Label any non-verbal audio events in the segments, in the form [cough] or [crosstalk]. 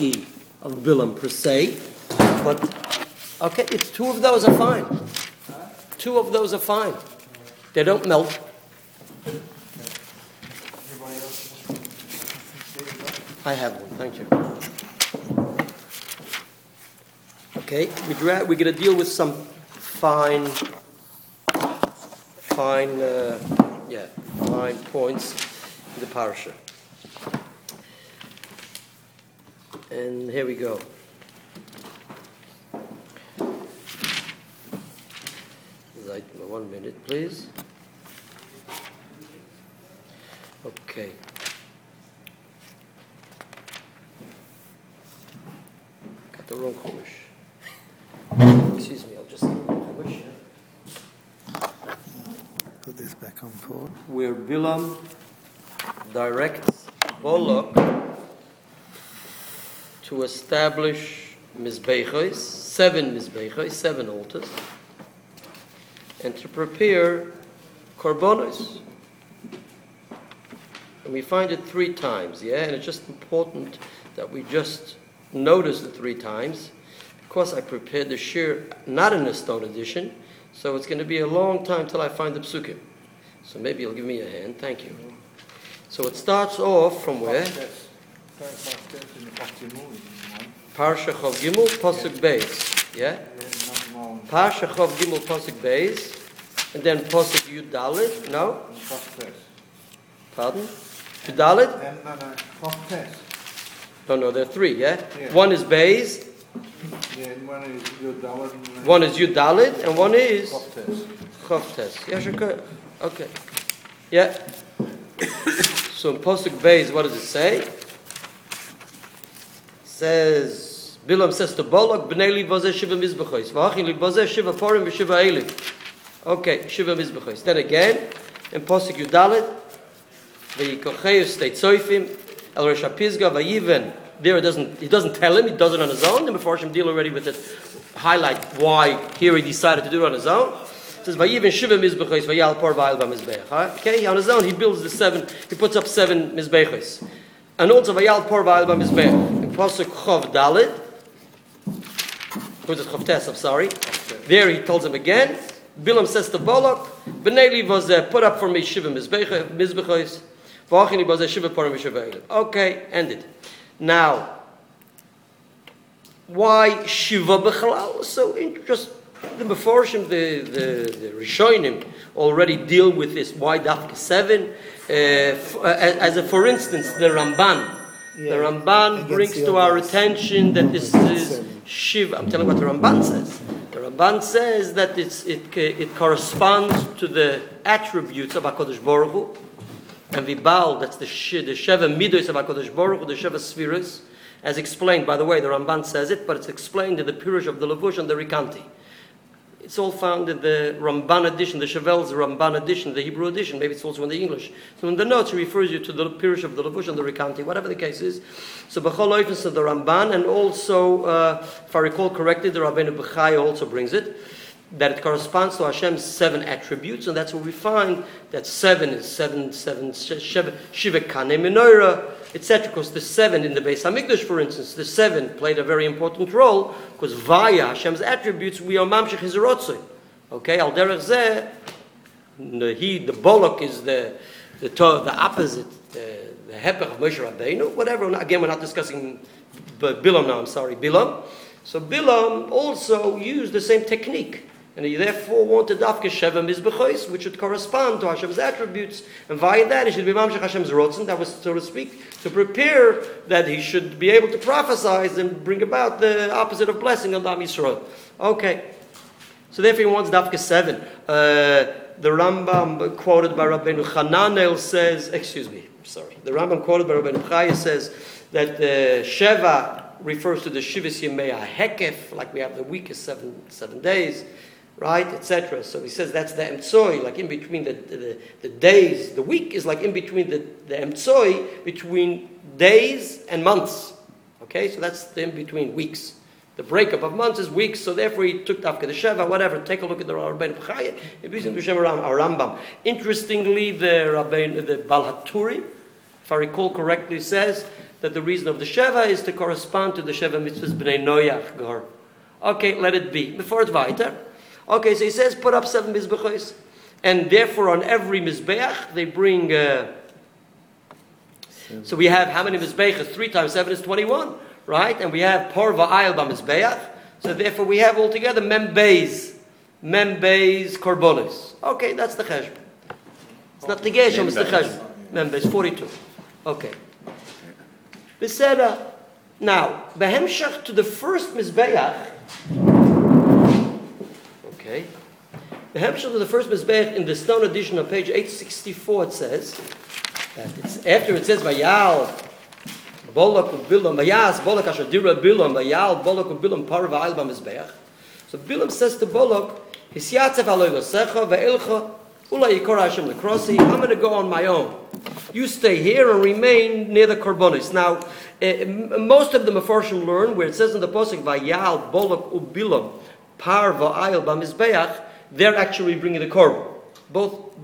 of Bilam per se, but okay, it's two of those are fine. Two of those are fine. They don't melt. I have one, thank you. Okay, we're going to deal with some fine, fine, uh, yeah, fine points in the parasha. And here we go. Right, one minute, please. Okay. Got the wrong chumash. Excuse me, I'll just get the wrong chumash. Put this back on board. Where Bilam directs Bolok to establish Mizbechos, seven Mizbechos, seven altars, and to prepare Korbanos. And we find it three times, yeah? And it's just important that we just notice the three times because I prepared the shir not in a stone edition, so it's going to be a long time till I find the psukim. So maybe you'll give me a hand. Thank you. So it starts off from where? Parsha Chav Gimel, Pasuk Beis. Yeah? Parsha Chav Gimel, Pasuk Beis. And then Pasuk Yud Dalit. No? Pardon? Yud Dalit? No, no, there are three, yeah? Yeah. One is Beis, one is Yud Dalit, and one is Chav Tes. Yeah, sure. Okay. Yeah. [coughs] So in Pasuk Beis, what does it say? Says Bilam says to Balak, Bnei li vazeh shiva mizbechois, v'achin li vazeh shiva forim v'shiva elim. Okay, shiva mizbechois. Then again, in Pasuk Yudalit, v'yikocheus te tzoifim, el Rosh HaPizga, v'yiven, there it doesn't, he doesn't tell him, he does it on his own, the Mepharshim deal already with it, highlight why here he decided to do it on his own. It says, Vayiven shiva mizbechois, vayal por vayal ba Okay, on his own, he builds the seven, he puts up seven mizbechois. And also vayal por ba In Pasuk Chav Dalit, who's it Chav Tes, I'm sorry. There he tells him again, Bilam says to Balak, B'nei was uh, put up for me shiva mizbechois, v'achini was shiva por v'shiva elim. Okay, ended. Now, why Shiva Bechalal? So interesting. the Meforshim, the, the, the Rishonim already deal with this. Why Dafka 7? Uh, f- uh, as a, for instance, the Ramban. Yeah, the Ramban brings to our attention that this is. Shiva. I'm telling what the Ramban says. The Ramban says that it's, it, it corresponds to the attributes of HaKadosh Baruch Hu. And Vibal, that's the, she, the Sheva Midos of HaKadosh Baruch Hu, the Sheva Spheres, as explained, by the way, the Ramban says it, but it's explained in the Pirush of the Levush and the Rikanti. It's all found in the Ramban edition, the Chevel's Ramban edition, the Hebrew edition, maybe it's also in the English. So in the notes, it refers you to the Pirush of the Levush and the Rikanti, whatever the case is. So Bechol Oifus of the Ramban, and also, uh, if I recall correctly, the Rabbeinu Bechai also brings it, that it corresponds to Hashem's seven attributes, and that's where we find that seven is seven, seven, Shiva, Kane Menorah, etc. Because the seven in the Beis Hamikdash, for instance, the seven played a very important role, because via Hashem's attributes, we are Mamshech His Rotzoi. Okay, Al Derech Zeh, he, the Bolok is the the, the opposite, the, the Hepech of Moshe Rabbeinu, whatever. Again, we're not discussing Bilam now, I'm sorry, Bilam. So Bilam also used the same technique. And he therefore wanted Dafke Sheva Mizbechois, which would correspond to Hashem's attributes. And via that, he should be Mamshech Hashem's Rotzen, that was, so to speak, to prepare that he should be able to prophesize and bring about the opposite of blessing on Am Yisrael. Okay. So therefore he wants Dafka 7. Uh, the Rambam quoted by Rabbeinu Hananel says, excuse me, sorry. The Rambam quoted by Rabbeinu Chaya says that the Sheva refers to the Shivas Yemei Hekef, like we have the weakest seven, seven days, right, etc. So he says that's the Emtsoi, like in between the, the, the days. The week is like in between the, the Emtsoi, between days and months. Okay, so that's the in between weeks. The breakup of months is weeks, so therefore he took Dafka the Sheva, whatever. Take a look at the Rabbein. Interestingly, the Rabbein, the Balhaturi, if I recall correctly, says that the reason of the Sheva is to correspond to the Sheva mitzvahs b'nei Noyach Gor. Okay, let it be. Before it weiter. Okay, so he says put up seven mizbechos. And therefore on every mizbeach they bring... Uh, so we have how many mizbeachas? Three times seven is 21, right? And we have porva ayel b'mizbeach. So therefore we have altogether membeis. Membeis korbonis. Okay, that's the cheshbon. It's not the geshem, it's the cheshbon. Membeis, 42. Okay. Beseda. Now, behemshach to the first mizbeach. Okay. The Behemshach to the first mizbeach in the stone edition on page 864 it says after it says vayal bolak ubilam vayas bolak asher dira bilam vayal bolak ubilam parva al b'mizbeach. So Bilam says to Bolak, aloy losecha ve'ilcha ula yikor Hashem lekrosi. I'm going to go on my own. You stay here and remain near the korbanis. Now, uh, most of the Mefarshim learn where it says in the posuk vayal Bolak ubilam par va'ayil b'mizbeach, they're actually bringing the korban. Both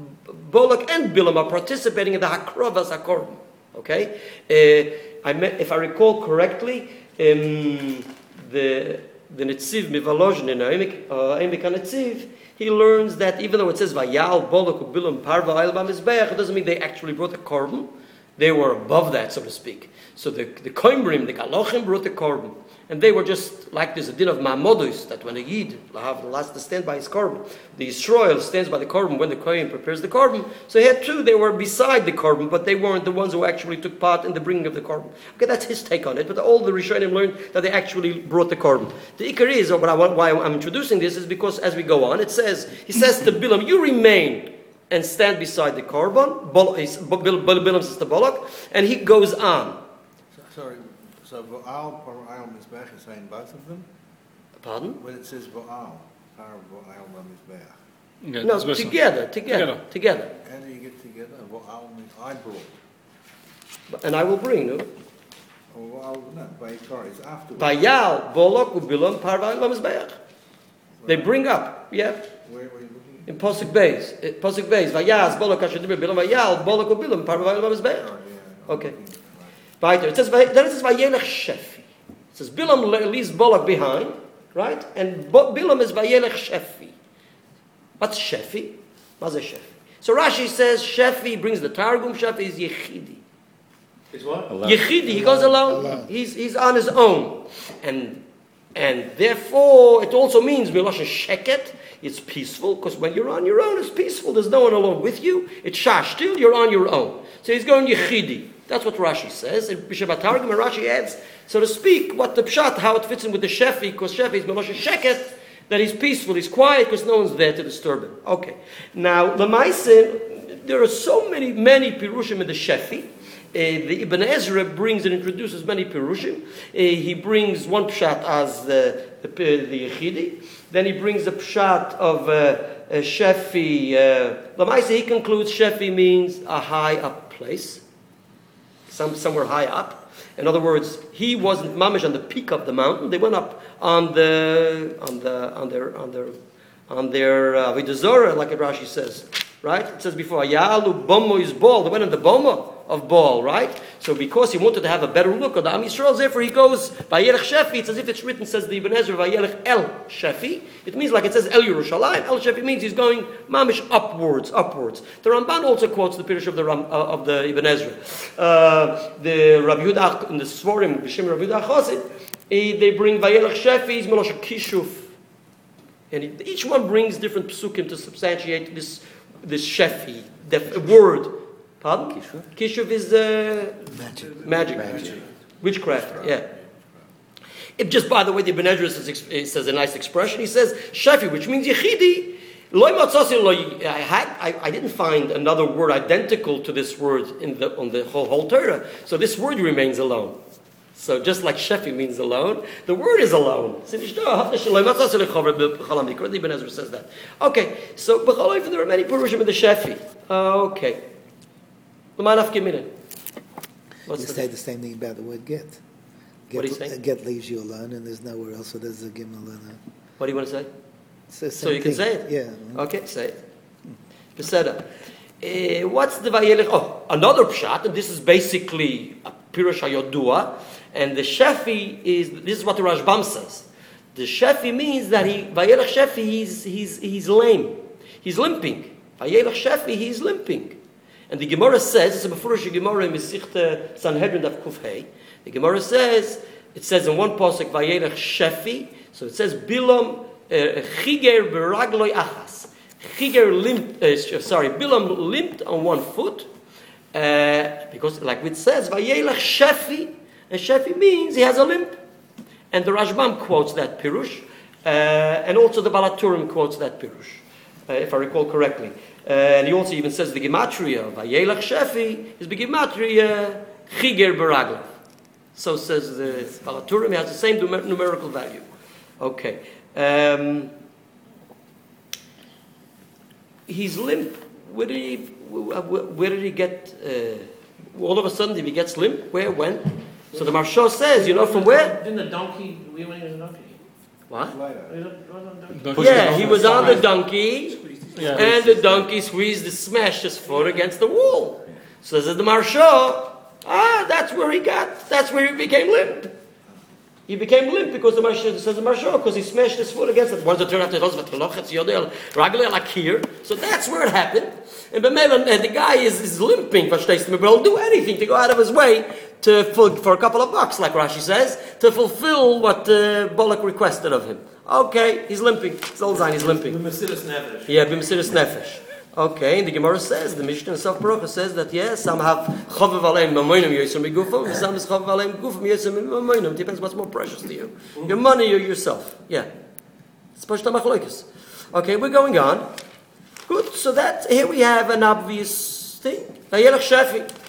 Bolak and Bilam are participating in the hakrovas hakorban. Okay, uh, I me- if I recall correctly, um, the the Netziv Mivalozhin in Aimek Netziv, he learns that even though it says Vayal Bolak Ubilam Parva Ayl Bamizbeach, it doesn't mean they actually brought the korban. They were above that, so to speak. So the the Koimrim, the Galochim brought the korban. And they were just like there's a din of Mamadus, that when a Yid the last to stand by his korban, the Israel stands by the korban when the Kohen prepares the korban. So he had two, they were beside the korban, but they weren't the ones who actually took part in the bringing of the korban. Okay, that's his take on it, but all the Rishonim learned that they actually brought the korban. The Ikar is, what I want, why I'm introducing this, is because as we go on, it says, he says to Bilam, you remain and stand beside the korban. Bilam says to Balak, and he goes on. So- Sorry, so Va'al, Para'al, Mizbech is saying both of them? Pardon? When it says Va'al, Par Va'al, Mizbech, Yeah, No, together, together, Together. together. how do you get together? Va'al means I brought. And I will bring, no? Or Va'al, no, Va'ikar is afterwards. Bayal, Bolok, Ubilam, Parva, Lamizbeach. They bring up, yeah, Where were you looking? in Posuk Beis. eh, Posuk Beis, Vayaz, Bolok, Ashadibir, Bilam, Vayal, Bolok, Ubilam, Parva, Lamizbeach. Sorry, Okay. Looking- Weiter. It says, then it says, Vayelech Shefi. It says, Bilam leaves Bolok behind, right? And Bo- Bilam is Vayelech Shefi. What's Shefi? What's a Shefi? So Rashi says, Shefi brings the Targum, Shefi is Yechidi. Is what? Yechidi, he goes alone. He's, he's on his own. And, and therefore, it also means Milosha Sheket, it's peaceful, because when you're on your own, it's peaceful. There's no one along with you. It's Shashtil, you're on your own. So he's going Yechidi. That's what Rashi says. And Bishabat Targum, and Rashi adds, so to speak, what the Pshat, how it fits in with the Shefi, because Shefi is Milosha Sheket, that he's peaceful, he's quiet, because no one's there to disturb him. Okay. Now, Lamaisin, there are so many, many Pirushim in the Shefi. Uh, the Ibn Ezra brings and introduces many Pirushim. Uh, he brings one Pshat as the, the, the Yechidi. Then he brings the Pshat of uh, uh, Shefi. Uh, Lamaisa, he concludes Shefi means a high up place, some, somewhere high up. In other words, he wasn't mamish on the peak of the mountain. They went up on the on the on their on their on their uh, like Rashi says, right? It says before Yalu Bomo is Baal. They went on the Boma of Baal, right? So because he wanted to have a better look at the Am Yisrael, therefore he goes Vayelech Shefi. It's as if it's written, says the Ibn Ezra Vayelech El Shefi. It means like it says El Yerushalayim. El Shefi means he's going mamish upwards, upwards. The Ramban also quotes the Pirush of the Ram, uh, of the Ibn Ezra. Uh, the Rabbi Yehuda in the Svarim, B'Shem Rabbi Chosid, eh, they bring Vayelech Shefi, is Melosha Kishuf. And each one brings different psukim to substantiate this, this shefi, the word. Pardon? Kishuv? Kishuv is uh, Magic. magic. Witchcraft, yeah. It just, by the way, the Ibn Ezra says, says a nice expression. He says, shefi, which means yechidi. Loy matzasi loy- I, had, I, I didn't find another word identical to this word in the, on the whole, whole Torah. So this word remains alone. So just like Shefi means alone, the word is alone. So The Ibn Ezra says that. Okay, so b'chol there are many Purushim in the Shefi. Okay. L'manaf giminin. What's You say the same thing about the word get. Get, What do you say? Get leaves you alone, and there's nowhere else, so there's a gimel alone. What do you want to say? So you can say it? Yeah. Okay, say it. Beseda. Uh, what's the Vayelech? Oh, another pshat, and this is basically a Pirush HaYodua, and the Shefi is, this is what the Rashbam says. The Shefi means that he, Vayelech Shefi, he's, he's, he's lame. He's limping. Vayelech Shefi, he's limping. And the Gemara says, it's a Mefurish Gemara in Mesichte Sanhedrin of Kufhei. The Gemara says, it says in one posuk, Vayelech Shefi, so it says, Bilam uh, Chiger Beragloi Achas. Chiger limped, uh, sorry, Bilam limped on one foot, uh, because like it says, Vayelech Shefi, and Shefi means he has a limp. And the Rashbam quotes that Pirush, uh, and also the Baal HaTurim quotes that Pirush, uh, if I recall correctly. Uh, and he also even says the Gematria of Vayelech Shefi is the Gematria Chiger Beraglav. So says the Baal HaTurim, it has the same numer- numerical value. Okay. Um, he's limp. Where did he, wh- where did he get, uh, all of a sudden if he gets limp, where, when? So the Maharsha says, you know, from where? Didn't the donkey, we went in the donkey. What? Later. Was it- was it a donkey? Donkey Yeah, he was on the donkey, and the donkey squeezed, smashed his foot against the wall. So says the Maharsha, ah, that's where he got, that's where he became limp. He became limp because the Maharsha, says the Maharsha, because he smashed his foot against it. Once it turned out to Rosvat Kelochetz Yodel, Ragle Lakir. So that's where it happened. And Bemela, and the guy is, is limping, verstehst du? But he'll do anything to go out of his way to, for, for a couple of bucks, like Rashi says, to fulfill what uh, Bullock requested of him. Okay, he's limping. Zolzine, he's limping. Yeah, b'mesiris nefesh. Okay, and the Gemara says, the Mishnah in Saf Baruch says that yes, some have chaviv aleim mamoinim yosem begufim, some is chaviv aleim gufim yosem mamoinim. Depends what's more precious to you, your money or yourself. Yeah, it's pashta machloikis. Okay, we're going on. Good. So that here we have an obvious thing. Vayelach Shafi.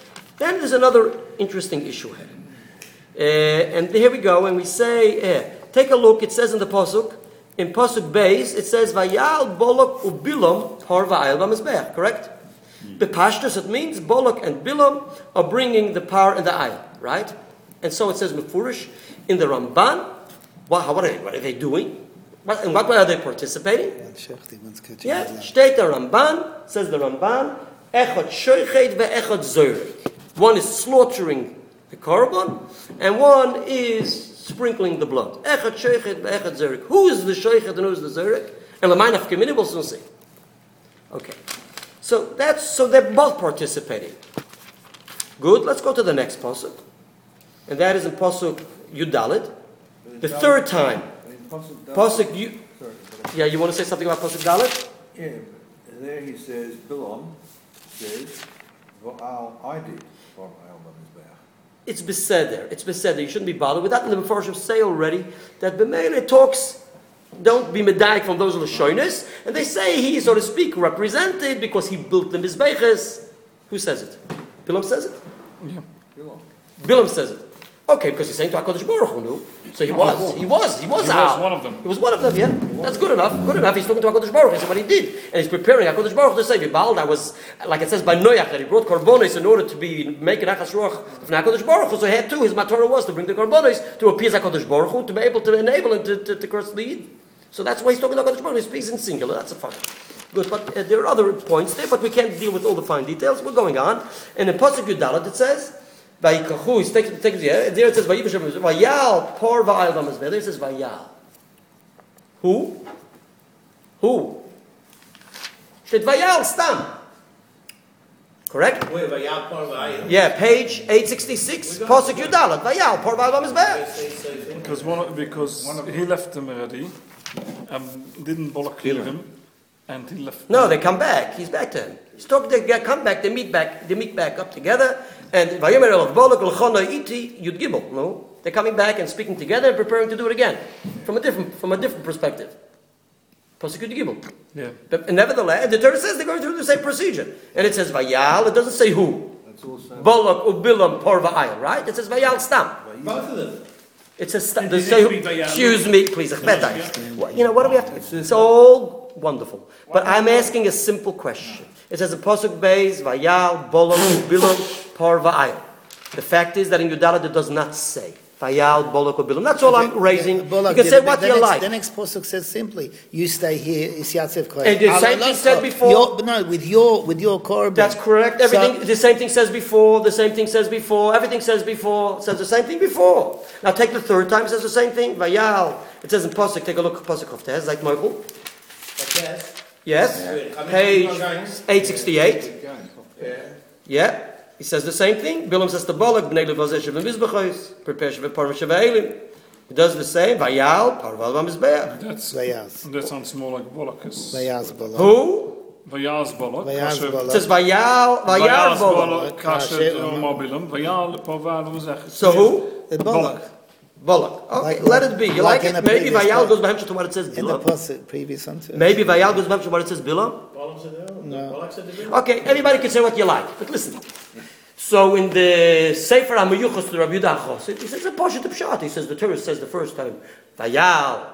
Then there's another interesting issue here. Uh, and here we go, and we say, uh, take a look. It says in the pasuk, in pasuk base, it says Vayal Bolok uBilam Har Va'ayel B'Mizbeach. Correct? The pashtus it means Bolok and Bilam are bringing the power and the ayil, right? And so it says Mefurish in the Ramban. What, what, are, they, what are they doing? What, in what way are they participating? One shechting, Yeah, the lamp. steht der Ramban, says the Ramban, echot shoichet ve'echot zoyrek. One is slaughtering the korban, and one is sprinkling the blood. Echot shoichet ve'echot zoyrek. Who is the shoichet and who is the zoyrek? And l'mayin of kemini will soon see. Okay. So that's, so they're both participating. Good, let's go to the next pasuk. And that is in pasuk Yudalit. The third time. Pasuk but yeah, you want to say something about pasuk Dalit? Yeah, there he says, Bilam says, Va'al I did. It's beseder. It's beseder. You shouldn't be bothered with that. And the Mepharshim say already that B'meile talks, don't be medayik from those Lashonis. And they say he, so to speak, represented because he built the Mizbeches. Who says it? Bilam says it? Bilam. Bilam says it. Okay, because he's saying to HaKadosh Baruch Hu, no? So he was. He was. He was He was one of them. He was one of them, yeah. That's good enough. Good enough. He's talking to HaKadosh Baruch Hu. He said what he did. And he's preparing HaKadosh Baruch Hu to say, Vibal, that was, like it says by Noach, that he brought Karbonis in order to be, make an Achas Ruach of HaKadosh Baruch Hu. So he had to, his Matorah was to bring the Karbonis to appease HaKadosh Baruch Hu, to be able to enable him to, to, to curse the Yid. So that's why he's talking to HaKadosh Baruch Hu. He speaks in singular. That's a fine. Good, but uh, there are other points there, but we can't deal with all the fine details. We're going on. And in Pasuk Yudalat it says, Vayikachu, he's taking, taking the, there it says, Vayiv Hashem, Vayal, por va'ayel v'amazbeh. There it says, Vayal. Who? Who? Steht Vayal, Stam. Correct? Where, Vayal Par Vayal? Yeah, page 866, Pasuk Yudalat, Vayal, por va'ayel v'amazbeh. Because one, because he left them already, um, didn't Bollock kill him, and he left. No, they come back. He's back to him. He's talking. They get- come back. They meet back. They meet back up together. And Vayomer Elav Bolok L'chona Iti Yud Gimel. No, they're coming back and speaking together and preparing to do it again from a different from a different perspective. Pasuk Yud Gimel. Yeah. But nevertheless, the Torah says they're going through the same procedure, and it says Vayal. It doesn't say who. That's. Bolok Ubilam Por Va'ayil. Right? It says Vayal Stam. Both of them. It says sta- Did they it say, speak Vayal? excuse me, please. Well, You know what do we have to? Do? It's all wonderful, but I'm asking a simple question. It says a pasuk beis vayal bolom [coughs] bilam par va'ayil. The fact is that in Yudalit it does not say Vayal Bolak or Bilam. That's all I'm raising. You can say what you next, like. The next pasuk says simply, "You stay here." Is Yatzef Kohen. And the same thing said before. Your, no, with your with your korban. That's correct. So- Everything, the same thing says before, the same thing says before, everything says before, says the same thing before. Now take the third time, it says the same thing. Vayal. It says in Pasuk, take a look at Pasuk of Tez, like Michael. Yes. Yes? How many Page 868. Yeah. Yeah? He says the same thing. Bilam says the Balak, Bnei Levazeh Shevim Mizbachos, prepare Shevim Parva Sheva Elim. He does the same. Vayal, Parval Vamizbeach. That's, Vayaz. that sounds more like Bollock's. Vayaz Bullock. Who? Vayaz Bollock. Vayaz It Bullock. says Vayal, Vayal Vayaz Balak. Bollock. Kasher Kasher, umm. Mobilam. Vayal Parval was echt. So who? The Bullock. Balak. Okay, Like- let it be. You like, like it? Maybe previous Vayal goes behind to what it says In the Bilam. previous one. too. Maybe Vayal goes behind to what it says Bilam. Balak said no. No. Said the. Okay, everybody can say what you like, but listen. So in the Sefer HaMeyuchos to Rabbi Yehuda Achos, he says a Pasha to Pshat. He says the Torah says the first time, Vayal,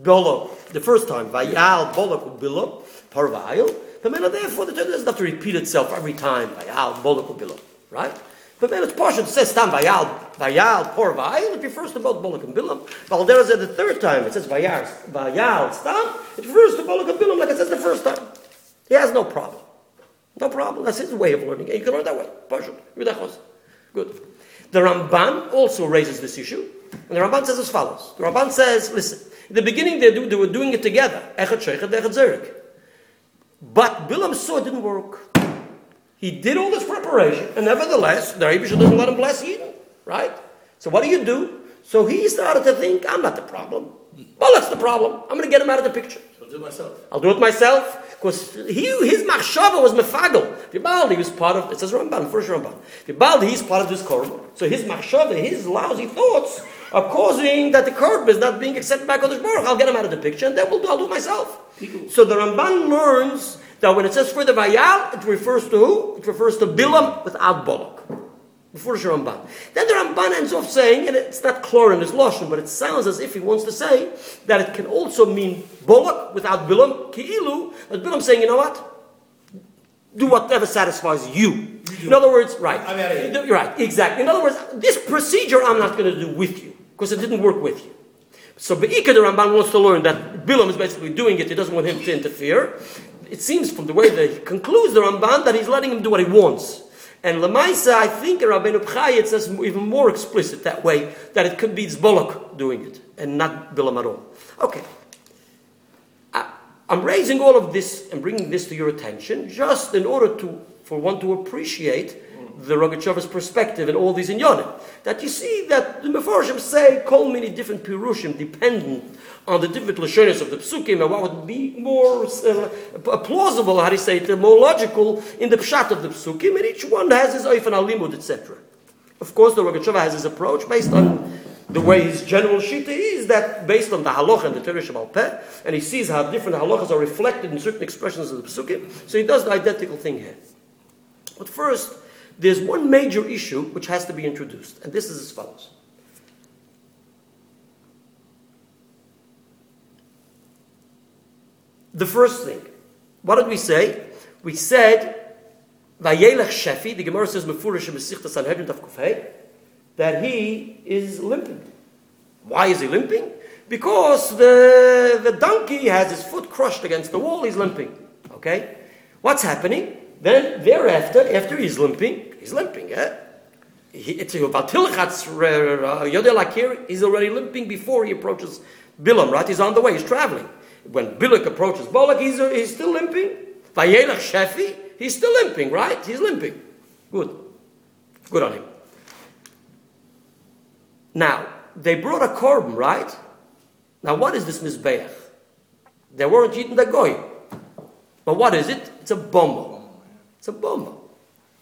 Bolok, the first time, Vayal, Bolok, Bilok, Parvayil. But man, therefore the Torah doesn't have to repeat itself every time, Vayal, Bolok, Bilok, right? But then it's Pasha, it says Tam, Vayal, Vayal, Parvayil, it refers to both Bolok and Bilam. Is at the third time, it says Vayal, Vayal, Stam, it refers to Bolok and Bilam like it says the first time. He has no problem. No problem. That's his way of learning. You can learn that way. Yudachos. Good. The Ramban also raises this issue. And the Ramban says as follows. The Ramban says, listen, in the beginning they, do, they were doing it together. Echad Sheikhat, Echad Zerik. But Bilam saw it didn't work. He did all this preparation, and nevertheless, the Rebbe doesn't let him bless Eden. Right? So what do you do? So he started to think, I'm not the problem. Well, that's the problem. I'm going to get him out of the picture. I'll do it myself. I'll do it myself. Because he, his machshava was mefagel. Vibaldi was part of, it says Ramban, first Ramban. Vibaldi, he's part of this korban. So his machshava, his lousy thoughts are causing that the korban is not being accepted by Kodesh Baruch. I'll get him out of the picture and then we'll do, I'll do it myself. So the Ramban learns that when it says for the Vayal, it refers to who? It refers to Bilam without Bolok. Before the Ramban. Then the Ramban ends off saying, and it's not clear in his Lashon, but it sounds as if he wants to say that it can also mean Bolok without Bilam, Ki'ilu, but Bilam saying, you know what? Do whatever satisfies you. In other words, right. I'm outta here. You're right, exactly. In other words, this procedure I'm not going to do with you, because it didn't work with you. So Be'ika the Ramban wants to learn that Bilam is basically doing it, he doesn't want him to interfere. It seems from the way that he concludes the Ramban that he's letting him do what he wants. And Lamaisa, I think in Rabbeinu Bechai, it says even more explicit that way, that it could be Zbolok doing it, and not Bilam at all. Okay. I, I'm raising all of this and bringing this to your attention just in order to, for one to appreciate the Rogachev's perspective and all these inyanim. That you see that the Mefarshim say call many different pirushim dependent on the different lashonis of the psukim and what would be more uh, plausible, how do you say it, more logical in the pshat of the psukim, and each one has his oif and alimud, etc. Of course, the Rogacheva has his approach based on the way his general shita is that based on the halacha and the Torah Peh, and he sees how different halachas are reflected in certain expressions of the psukim, so he does the identical thing here. But first, there's one major issue which has to be introduced, and this is as follows. The first thing, what did we say? We said, Vayelech Shefi, the Gemara says, Mefurish Mesichta Sanhedrin Tav Kufay, that he is limping. Why is he limping? Because the, the donkey has his foot crushed against the wall, he's limping. Okay? What's happening? Then thereafter, after he's limping, he's limping, eh? Akir, he's already limping before he approaches Bilam, right? He's on the way, he's traveling. When Bilak approaches Bolak, he's, uh, he's still limping. Vayelach Shefi, he's still limping, right? He's limping. Good. Good on him. Now, they brought a korban, right? Now, what is this Mizbeach? They weren't eating the goy. But what is it? It's a bomba. It's a bomba.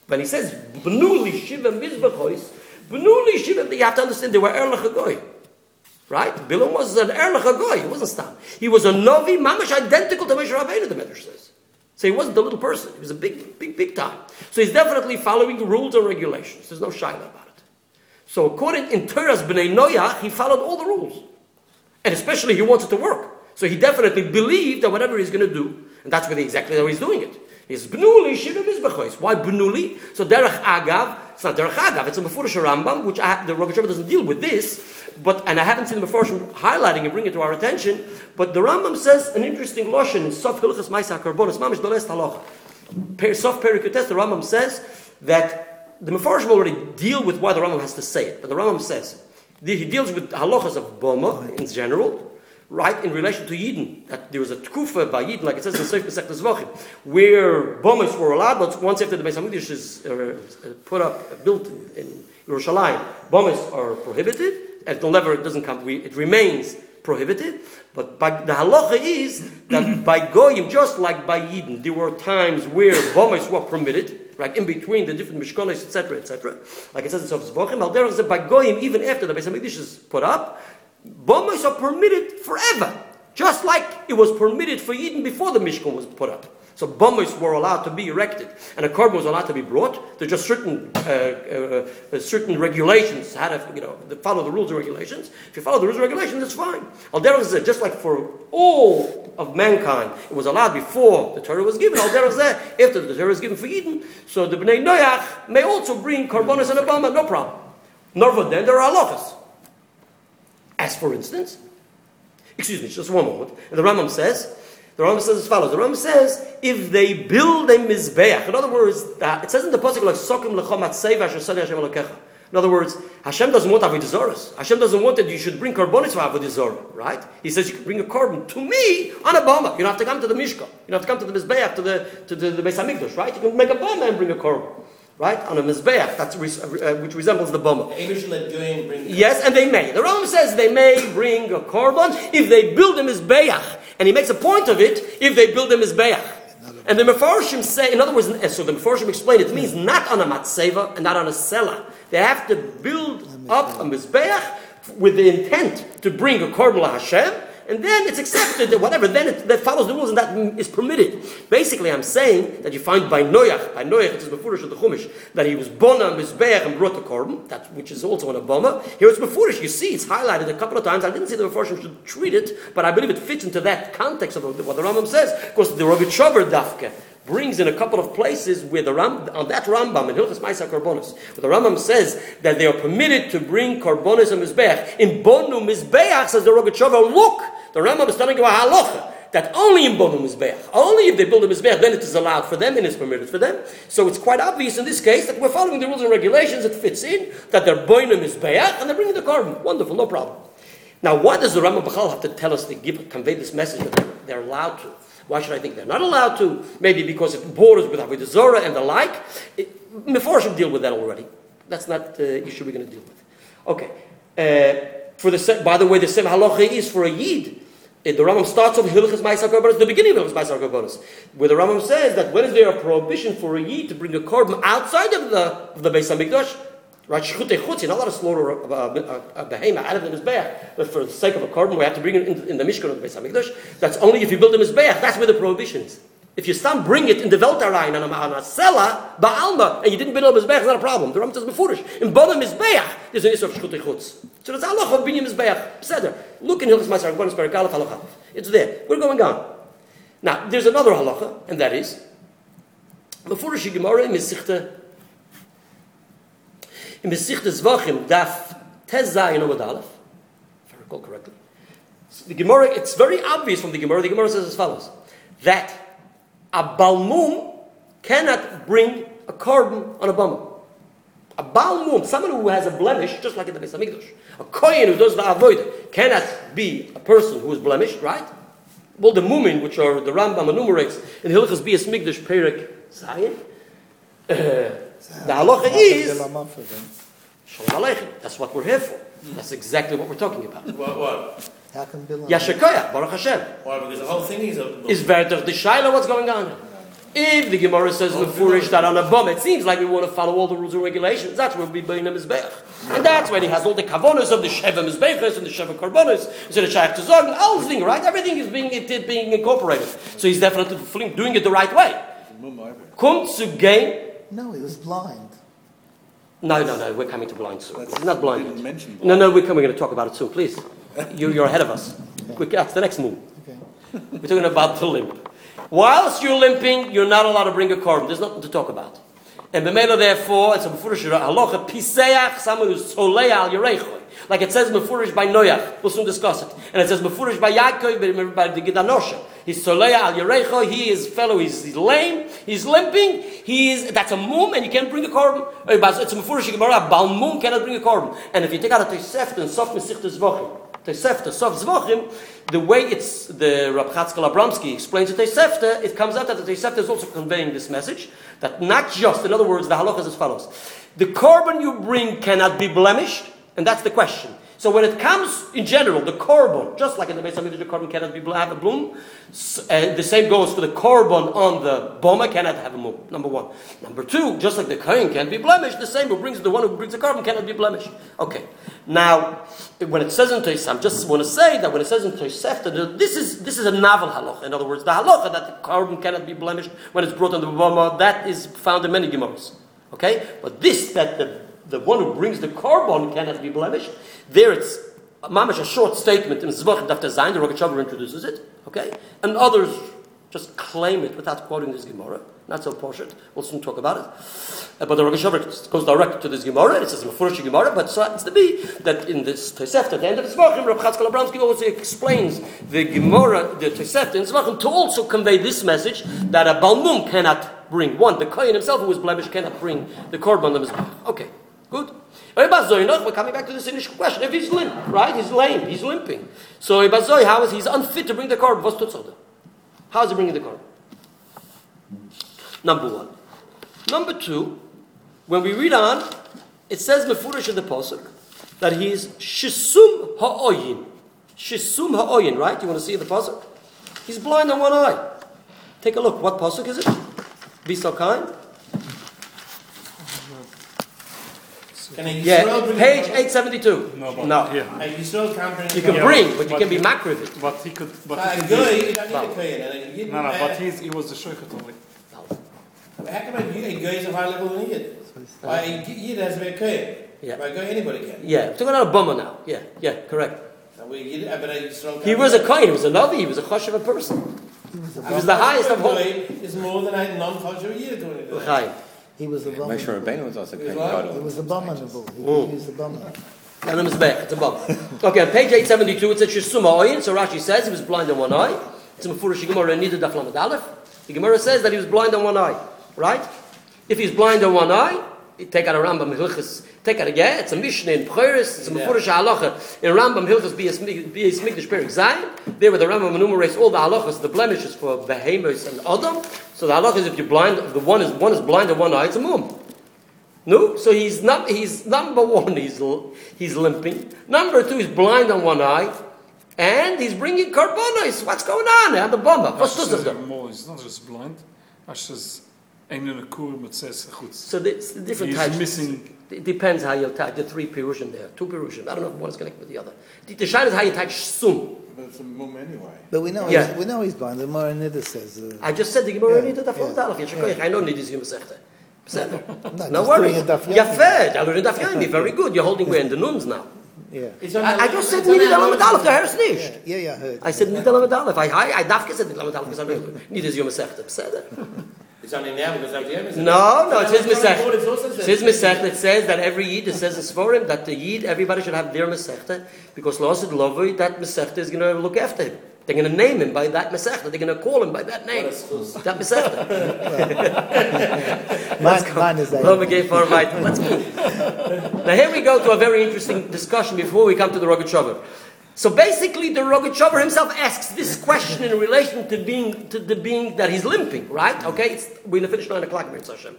When he says, Bnuli Shiva Mizbechois, Bnuli Shiva, you have to understand they were Erlach goy. Right? Bilam was an Erlach goy. He wasn't Stam. He was a Novi, mamash identical to Moshe Rabbeinu, the Medrash says. So he wasn't a little person. He was a big, big, big time. So he's definitely following the rules and regulations. There's no shaila about it. So according in Torah's Bnei Noach, he followed all the rules. And especially he wants it to work. So he definitely believed that whatever he's going to do, and that's what exactly how he's doing it. He's Bnuli Shiva Mizbechois. Why Bnuli? So Derech Agav, It's not Derech Agav, it's a Mefurish Rambam, which I, the Rogatchover doesn't deal with this, but, and I haven't seen the Mefurish highlighting and bring it to our attention, but the Rambam says an interesting Lashon in Sof Hilchas Maisa Karbonis, Mamish Doles. Per- Sof Perikutes, the Rambam says that the Mefurish already deal with why the Rambam has to say it, but the Rambam says, he deals with halachas of Boma in general, right, in relation to Yidden. That there was a tkufa by Yidden, like it says in Seif Pesach Zvachim, where Bomas were allowed, but once after the Beis HaMikdash is uh, put up, built in Yerushalayim, Bomas are prohibited, and it'll never, it doesn't come, we, it remains prohibited, but by, the halacha is that [clears throat] by Goyim, just like by Yidden, there were times where Bomas were permitted, right, in between the different Mishkonis, etc., etc., like it says in Al Derech said by Goyim, even after the Beis HaMikdash is put up, Bombers are permitted forever, just like it was permitted for Eden before the Mishkan was put up. So bombers were allowed to be erected, and a korban was allowed to be brought. There's just certain uh, uh, uh, certain regulations how to you know follow the rules and regulations. If you follow the rules and regulations, it's fine. Al Derech said just like for all of mankind, it was allowed before the Torah was given. Al Derech said after the Torah was given for Eden, so the Bnei Noach may also bring carbonas and a bomba, no problem. Nor then there are halachas. As for instance, excuse me, just one moment. And the Rambam says, the Rambam says as follows. The Rambam says, if they build a mizbeach, in other words, it says in the pasuk like sokim shasani Hashem. In other words, Hashem doesn't want avodah. Hashem doesn't want that you should bring karbonis for avodah right? He says you can bring a korban to me on a bama. You don't have to come to the mishkan. You don't have to come to the mizbeach to the to the, the Beis Hamikdash, right? You can make a bama and bring a korban, right? On a mizbeach, that's res- uh, which resembles the bama. Amish let Goyim bring. Yes, and they may. The Rambam says they may bring a korban if they build a mizbeach, and he makes a point of it if they build a mizbeach. And the Mefarshim say, in other words, so the Mefarshim explain it means not on a matzeva and not on a cellar. They have to build up a mizbeach with the intent to bring a korban Hashem, and then it's accepted that whatever, then it that follows the rules and that is permitted. Basically, I'm saying that you find by Noach, by Noach, it is Mefurish of the Chumash, that he was bona mizbeach and brought the korban, that which is also an Obama. Here it's Mefurish, you see, it's highlighted a couple of times. I didn't say the Mefurishim should treat it, but I believe it fits into that context of what the Rambam says. Of course, the Rogatchover Dafke brings in a couple of places where the Ram, on that Rambam in Hilchas Maisa Karbonis, where the Rambam says that they are permitted to bring Karbonis and Mizbeach. In Bonu Mizbeach, says the Rogatchover, look, the Rambam is telling you a halacha that only in Bonu Mizbeach, only if they build a Mizbeach, then it is allowed for them and it's permitted for them. So it's quite obvious in this case that we're following the rules and regulations. It fits in that they're Bonu Mizbeach and they're bringing the korban. Wonderful, no problem. Now, why does the Rambam Bachal have to tell us to give, convey this message that they're allowed to? Why should I think they're not allowed to? Maybe because it borders with Avodah Zorah and the like. Meforshim deal with that already. That's not the issue we're going to deal with. Okay. Uh, for the by the way, the same halacha is for a yid. Uh, The Rambam starts off Hilchas Ma'asar Karbonos, the beginning of Hilchas Ma'asar Karbonos, where the Rambam says that when is there a prohibition for a yid to bring a korban outside of the of the Beis Hamikdash? Right, shchutei chutz, you're not allowed to slaughter a, a, a, behemoth out of the mizbeach, but for the sake of a korban, we have to bring it in, in the Mishkan of the Beis Hamikdash. That's only if you build a mizbeach. That's where the prohibition is. If you stand bring it in the Weltarain on a, on a cellar, ba'alma, and you didn't build a mizbeach, it's not a problem. The Rambam says befurish. In Bona mizbeach, there's an issue of shchutei chutz. So that's Allah of binyam mizbeach. Beseder. Look in Hilchas Ma'asar Karbonos, Perikal Halacha. It's there. We're going on. Now, there's another halacha, and that is, befurish Gemara in Mesichte in Mesichte Zvachim, Daf Tezai Amud Aleph, if I recall correctly. The Gemara, it's very obvious from the Gemara. The Gemara says as follows: that a balmum cannot bring a korban on a bummer. A balmum, someone who has a blemish, just like in the Beis a kohen who does the avodah cannot be a person who is blemished, right? Well, the mumin, which are the Rambam enumerates in Hilchas Bias Mikdash Perek Zayin, uh, [clears throat] the halacha is Shalom Aleichem. That's what we're here for. That's exactly what we're talking about. What? What? How can Bilam? Yashakaya, Baruch Hashem. Why? Because the whole thing is a. Is Vertach the Shaila, what's going on? If the Gemara says we Mefurish that on a bomb, it seems like we want to follow all the rules and regulations. That's where we bring a Mizbech. And that's when he has all the kavonas of the Sheva Mizbechas and the Sheva Karbonas, so the Shaykh to Zog, and all the thing, right? Everything is being, it, it being incorporated. So he's definitely doing it the right way. Kommt zu gehen No, he was blind. No, no, no, we're coming to blind soon. That's- It's not blind. didn't mention No, no, we're coming, going to talk about it soon, please. You, you're ahead of us. Quick, that's the next move. Okay. [laughs] We're talking about the limp. Whilst you're limping, you're not allowed to bring a korban. There's nothing to talk about. And Bemela, therefore, it's a Mefurish halacha, Piseach, someone who's Solei al. Like it says Mefurish by Noach. We'll soon discuss it. And it says Mefurish by Yaakov, by the Gidanosha. He's Solei al Yereichoi. He is fellow, he's, he's lame, he's limping, he is, that's a mum, and you can't bring a korban. Eh, it's a Mefurish Gemara, Bal mum cannot bring a korban. And if you take out a Tosefta and Sof Mesichta Zvachim, Tosefta, Sof Zvachim, the way it's, the Rab Chatzkel Abramsky explains the Tosefta, it comes out that the Tosefta is also conveying this message, that not just, in other words, the halacha is as follows. The korban you bring cannot be blemished, and that's the question. So when it comes in general, the korban, just like in the Beis Hamikdash, the korban cannot be have a bloom. And the same goes for the korban on the boma cannot have a bloom. Number one. Number two, just like the kohen can't be blemished, the same who brings the one who brings the korban cannot be blemished. Okay. Now, when it says in Tosefta, I just want to say that when it says in Tosefta, this is this is a novel halacha. In other words, the halacha that the korban cannot be blemished when it's brought on the boma, that is found in many gemaras. Okay, but this that the the one who brings the korban cannot be blemished. There it's mamish a short statement in Zvach Daf Zayin. The Rogachover introduces it. Okay, and others just claim it without quoting this Gemara. Not so poshut. We'll soon talk about it. Uh, but the Rogachover goes direct to this Gemara. It says Mefurish Gemara, but so happens to be that in this Tosefta at the end of Zvachim, Rav Chatzkel Abramsky also explains the Gemara, the Tosefta in Zvachim, to also convey this message that a Balmum cannot bring. One, the Kohen himself who is blemished cannot bring the korban Okay. Good. We're coming back to this initial question. If he's limp, right? He's lame. He's limping. So Ibazoi, how is he? He's unfit to bring the korban? What's? How is he bringing the korban? Number one. Number two, when we read on, it says mefurish in the pasuk that he is shisum ha'oyin. Shisum ha'oyin, right? You want to see the pasuk? He's blind on one eye. Take a look. What pasuk is it? Be so kind. Can a Yeah, Yisrael bring page 872. No, but No. here. A Yisrael can't You can Yeah, bring, but- but you can be he- macro with it. But he could. But A he could guy, use- you don't need a kohen. and a No, no, uh, but he's, he was the shochet only. How come a Yid- a guy is a high level than Yid? Why, a Yid has to be a kohen. Yeah. By a guy, anybody can. Yeah, we're talking about a bummer now. Yeah, yeah, correct. And we Yid- uh, but a Yisrael He was a do kohen, he was a navi, he was a chosh of a person. He was the highest of all. Kohen Is more than a non-kosher Yid doing it. L'chaim. He was the Moshe bummer. Rabbeinu was also He Kohen was what? He Gadol. was the bummer. the. He Mm. was the bummer. And the Mizbech, it's a bummer. [laughs] Okay, on page 872 it says Shesuma Oyin, so Rashi says he was blind on one eye. It's a Mefurish Gemara Nida Daf Lamed Aleph. The Gemara says that he was blind on one eye, right? If he's blind on one eye, you take out a Rambam Hilchas, take out a, yeah, it's a mission in Pcheres, it's a Yeah. Mefurish Halacha in Rambam Hilchas Biyas Migdash Perik Zayin. There where the Rambam enumerates all the halachas, the blemishes for behemoths and Adam. So the halach is if you're blind, the one is, one is blind on one eye, it's a mum. No, so he's not. He's number one. He's he's limping. Number two, he's blind on one eye, and he's bringing carbonos. What's going on? And the bomber. What's this? he's not just blind. Ash says, in a kur mit says. So it's different He's types. missing. It depends how you attach the three pirushim there. Two pirushim. I don't know if one is connected with the other. The, the shine is how you attach sum. But it's a mum anyway. But we know, Yeah. he's, we know he's blind. The Mara Nida says. Uh, I just said the Gemara Yeah, needed a full yeah, talaf. Yeshikoyach. I know nidis yom sechte. no, No just worries. doing a daf yomi. I learned daf yomi. Very good. You're holding where in the nuns now. Yeah. I, I just said it's on nidis the- alamed alef. The harris Yeah, nicht. yeah, yeah, I heard. I said nidis alamed alef. I I I dafke said nidis alamed alef because I nidis yom sechte. Beseder. It's only now because of the Emes. No, no, it's It's Masechta. it's also It's says-. It says that every Yid, it says in Sforim, that the Yid, everybody should have their Masechta, because Losid Lovoi, that Masechta is going to look after him. They're going to name him by that Masechta. They're going to call him by that name. That Masechta. Mine, mine is that. For. Let's move. Now here we go to a very interesting discussion before we come to the Rogachover. So basically, the Rogachover himself asks this question in relation to being to the being that he's limping, right? Okay, it's, we're going to finish nine o'clock, Mitzvah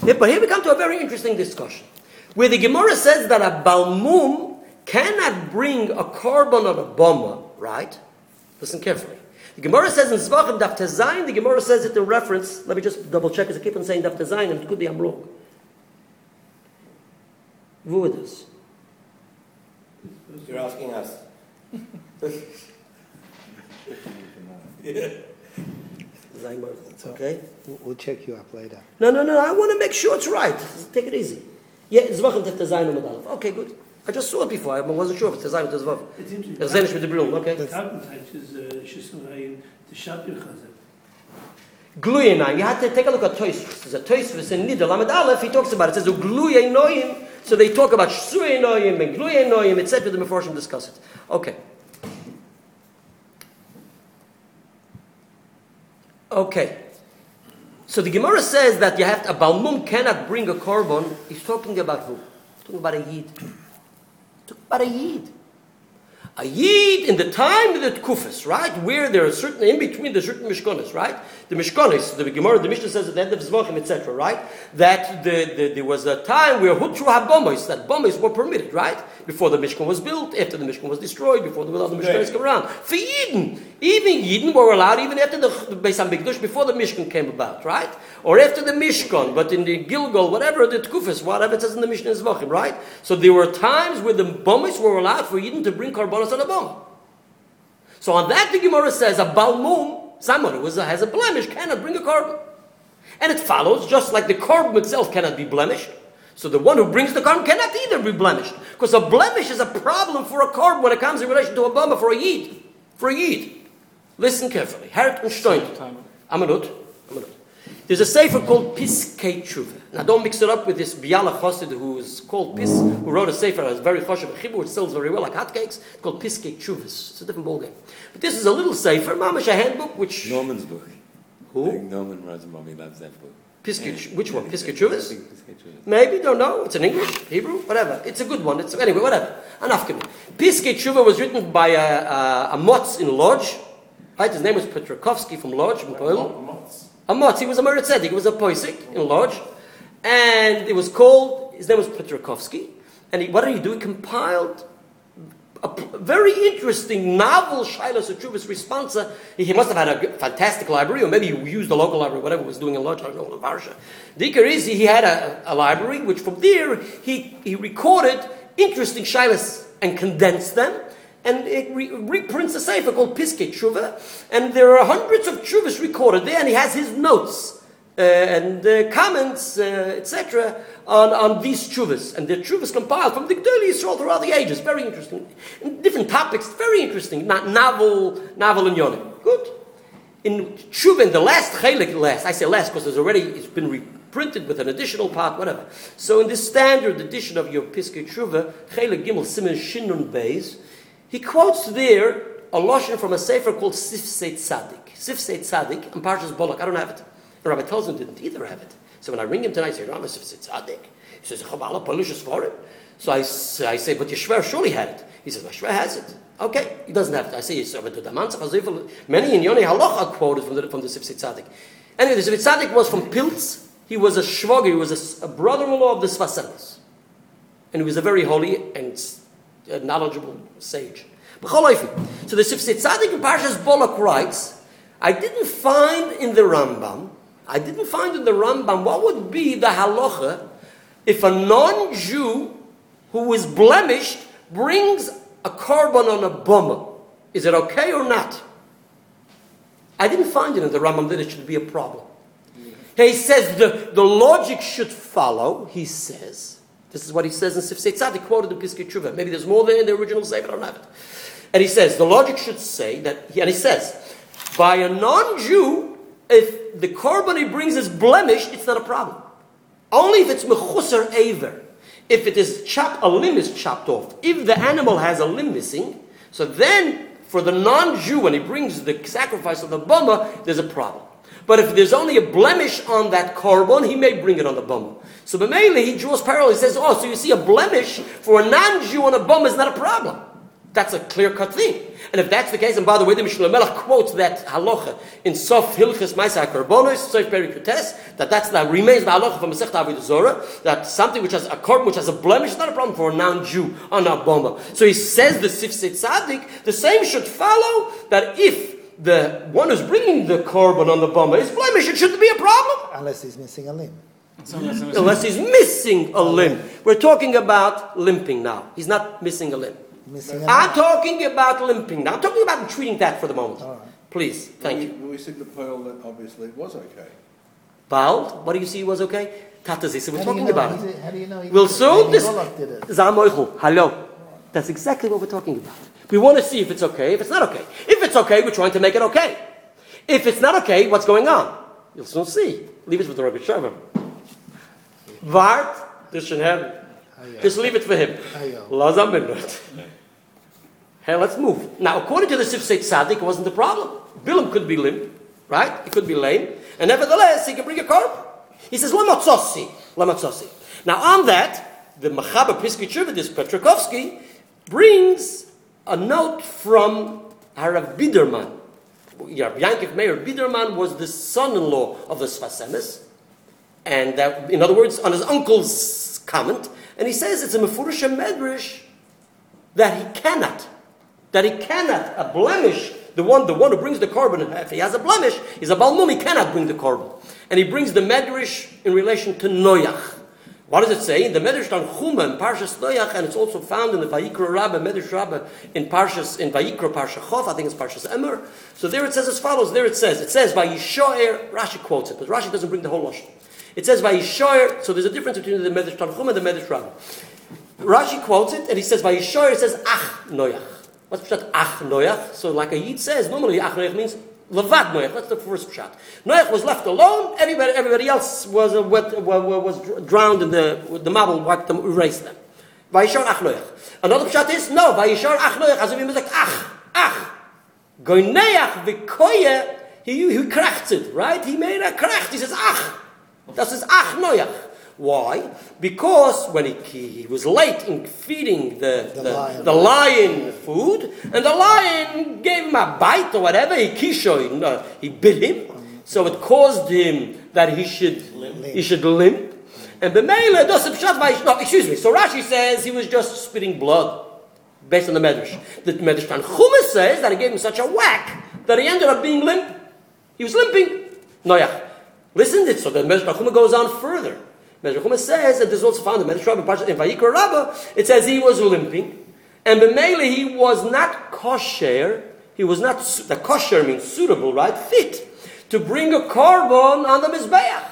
but here we come to a very interesting discussion, where the Gemara says that a balmum cannot bring a korban on a bomber, right? Listen carefully. The Gemara says in Zvachim Daf Tezayin, the Gemara says it in reference, let me just double check, because I keep on saying Daf Tezayin, and it could be I'm wrong. Wo it is. You're asking us. Okay? We'll- check you up later. No, no, no, I want to make sure it's right. Take it easy. Yeah, Zvachim Daf Tezayin Amud Aleph. Okay, good. I just saw it before, I wasn't sure if it's Tezayin or Tezvav. It's interesting. It's Zenish with the Brillum, okay? The carbon types is Shisum Hayin, the Shabir Chazak. Gluyenoim. You have to take a look at Toysvus. There's a Toysvus in Nidal Lamed Aleph. He talks about it. It says Gluyenoim. So they talk about Shsuenoim and Gluyenoim, etc. The Meforshim discuss it. Okay. Okay. So the Gemara says that you have to, a Balmum cannot bring a korban. He's talking about who? Talking about a Yid. Talking about a Yid. A Yid in the time of the Kufas, right? Where there are certain, in between the certain Mishkonas, right? The Mishkonas, the Gemara, the Mishnah says at the end of Zvachim, etc., right? That the, the, there was a time where Hutru HaBomos, that Bomos were permitted, right? Before the Mishkan was built, after the Mishkan was destroyed, before the other Mishkanas come around. For Yidden, even Yidden were allowed even after the, the Beis HaMikdash, before the Mishkan came about, right? Or after the Mishkan, but in the Gilgal, whatever, the Tkufas, whatever it says in the Mishnah Zvachim, right? So there were times where the Bomos were allowed for Yidden to bring Karbonos on a Bomah. So on that, the Gemara says a balmum, someone who has a blemish, cannot bring a korban. And it follows, just like the korban itself cannot be blemished, so the one who brings the korban cannot either be blemished. Because a blemish is a problem for a korban when it comes in relation to a bama for a yid. For a yid. Listen carefully. Hert and Stein. Amanut. There's a sefer called Piskei Tshuva. Now don't mix it up with this Biala Chosid who is called Pis, who wrote a sefer that's very choshev, chibur, which sells very well like hotcakes, called Piskei Tshuvas. It's a different ballgame. But this is a little sefer, mamash, a handbook, which... Norman's book. I Who? think Norman Rosenbaum, he loves that book. Piskei, which one? Piskei I Tshuvas? think Piskei Tshuvas. Maybe, don't know. It's in English, Hebrew, whatever. It's a good one. It's Anyway, whatever. Enough given. Piskei Tshuva was written by a, a, a Motz in Lodz. Right? His name was Petrakovsky from Lodz, from Poland. A Motz. He was a Meretz He was a Poisik in Lodz. And it was called, his name was Petrakovsky. And he, what did he do? He compiled a very interesting novel Shilas Chuvas responsa. Uh, he must have had a fantastic library, or maybe he used the local library, whatever was doing in Lodz, I don't know, in Varsha. The is he had a, a library, which from there he, he recorded interesting Shilas and condensed them. And it re- reprints a sefer called Piske Tshuva, and there are hundreds of Tshuvas recorded there, and he has his notes uh, and uh, comments, uh, etc., on, on these chuvas. And the chuvas compiled from the Gdoli Yisrael throughout the ages. Very interesting. Different topics, very interesting. Not novel, novel and yonim. Good. In tshuva, in the last chelik, last, I say last because there's already, it's been reprinted with an additional part, whatever. So in this standard edition of your Piskei Tshuva, chelik gimel simen shinun beis, he quotes there a lashon from a sefer called Sifsei Tzadik. Sifsei Tzadik, and Parshas Bolak. I don't have it. The rabbi tells didn't either have it. So when I ring him tonight, I say, Rama Sifsei Tzadik. He says, Chabala Palushas for it. So I say, but Yeshver surely had it. He says, Yeshver has it. Okay, he doesn't have it. I say, Yeshver to Daman, Many in Yoni Halacha quoted from the, from the Sifsei Tzadik. Anyway, the Sifsei Tzadik was from Pilz. He was a shvogger, he was a brother-in-law of the Sfas Emes. And he was a very holy and knowledgeable sage. So the Sifsei Tzadik in Parshas Bolak writes, I didn't find in the Rambam, I didn't find in the Rambam what would be the halacha if a non-Jew who is blemished brings a korban on a bama. Is it okay or not? I didn't find it in the Rambam that it should be a problem. He says the, the logic should follow, he says. This is what he says in Sifsei Tzadik, quoted in Piskei Tshuva. Maybe there's more there in the original Sefer, I don't have it. And he says, the logic should say that, and he says, by a non-Jew, if the korban he brings is blemished, it's not a problem. Only if it's mechusar aver. If it is chopped, a limb is chopped off. If the animal has a limb missing, so then for the non-Jew, when he brings the sacrifice of the bama, there's a problem. But if there's only a blemish on that korban, he may bring it on the bama. So B'meili, he draws parallel. He says, oh, so you see a blemish for a non-Jew on a bama is not a problem. That's a clear-cut thing. And if that's the case, and by the way, the Mishnah Melech quotes that halacha in Sof Hilchis Maisa Karbonos, Sof Perikutes, that that's that remains the halacha from Masech Avodah Zora, that something which has a korban which has a blemish is not a problem for a non-Jew on a boma. So he says the Sifsei Tzaddik, the same should follow that if the one who's bringing the korban on the boma is blemish, it shouldn't be a problem Unless he's missing a limb. unless he's missing a limb. We're talking about limping now. He's not missing a limb. Missing a I'm limb. talking about limping now. I'm talking about treating that for the moment. All right. Please, thank we, you. We said the pearl that obviously it was okay. Bald, what do you see was okay? Tatazisa, we're How do you talking know about it. How do you know he We'll did soon Maybe dis- did it. Zamoichel, hello. That's exactly what we're talking about. We want to see if it's okay, if it's not okay. If it's okay, we're trying to make it okay. If it's not okay, what's going on? You'll soon see. Leave it with the Rabbi Sheva. Wart, this should have. Just leave it for him. Hey, let's move. Now, according to the Sifsei Tzaddik, it wasn't the problem. Bilam could be limp, right? He could be lame. And nevertheless, he could bring a carb. He says, Lamatzossi. Lamatzossi. Now, on that, the Machaber Piski Chirvidis Petrakovsky brings a note from Harav Biderman. Yankov Meir Biderman was the son-in-law of the Sfas Emes. And that, in other words, on his uncle's comment, and he says it's a Mefurish Medrash that he cannot, that he cannot, a blemish, the one, the one who brings the korban, if he has a blemish, he's a Balmum, he cannot bring the korban. And he brings the Medrash in relation to Noach. What does it say? In the Medrash on Chuma in Parshas Noach, and it's also found in the Vayikra Rabbah, Medrash Rabbah, in Parshas, in Vayikra Parsha Chof, I think it's Parshas Emer. So there it says as follows, there it says, it says, Vayishoer, Rashi quotes it, but Rashi doesn't bring the whole Lashon. It says Vayishoer, so there's a difference between the Medrash Tanchum and the Medrash Rabbah. Rashi quotes it, and he says Vayishoer, it says Ach Noach. What's pshat Ach Noach? So like a Yid says, normally Ach Noach means Levad Noach. That's the first pshat. Noach was left alone. Everybody, everybody else was uh, wet, wa- wa- was drowned in the the marble wiped them, erased them. Vayishar Ach Noach. Another pshat is no Vayishar Ach Noach. As if he was like Ach Ach. Goineach v'koye. He he cracked it right. He made a crack. He says Ach. That is Ach Noach. Why? Because when he, he was late in feeding the, The the, lion. the lion food, and the lion gave him a bite or whatever, he kisho, uh, he bit him, so it caused him that he should he should limp. And the Bemele does pshat by no, excuse me. So Rashi says he was just spitting blood, based on the Medrash. The Medrash Tanchuma says that he gave him such a whack that he ended up being limp. He was limping. Noyach. Listen to it. So the Medrash goes on further. Medrash says that this is also found in Medrash Rabbah, in Vayikra Rabbah. It says he was limping, and Bemele he was not kosher. He was not the kosher means suitable, right? Fit to bring a korban on the mizbeach.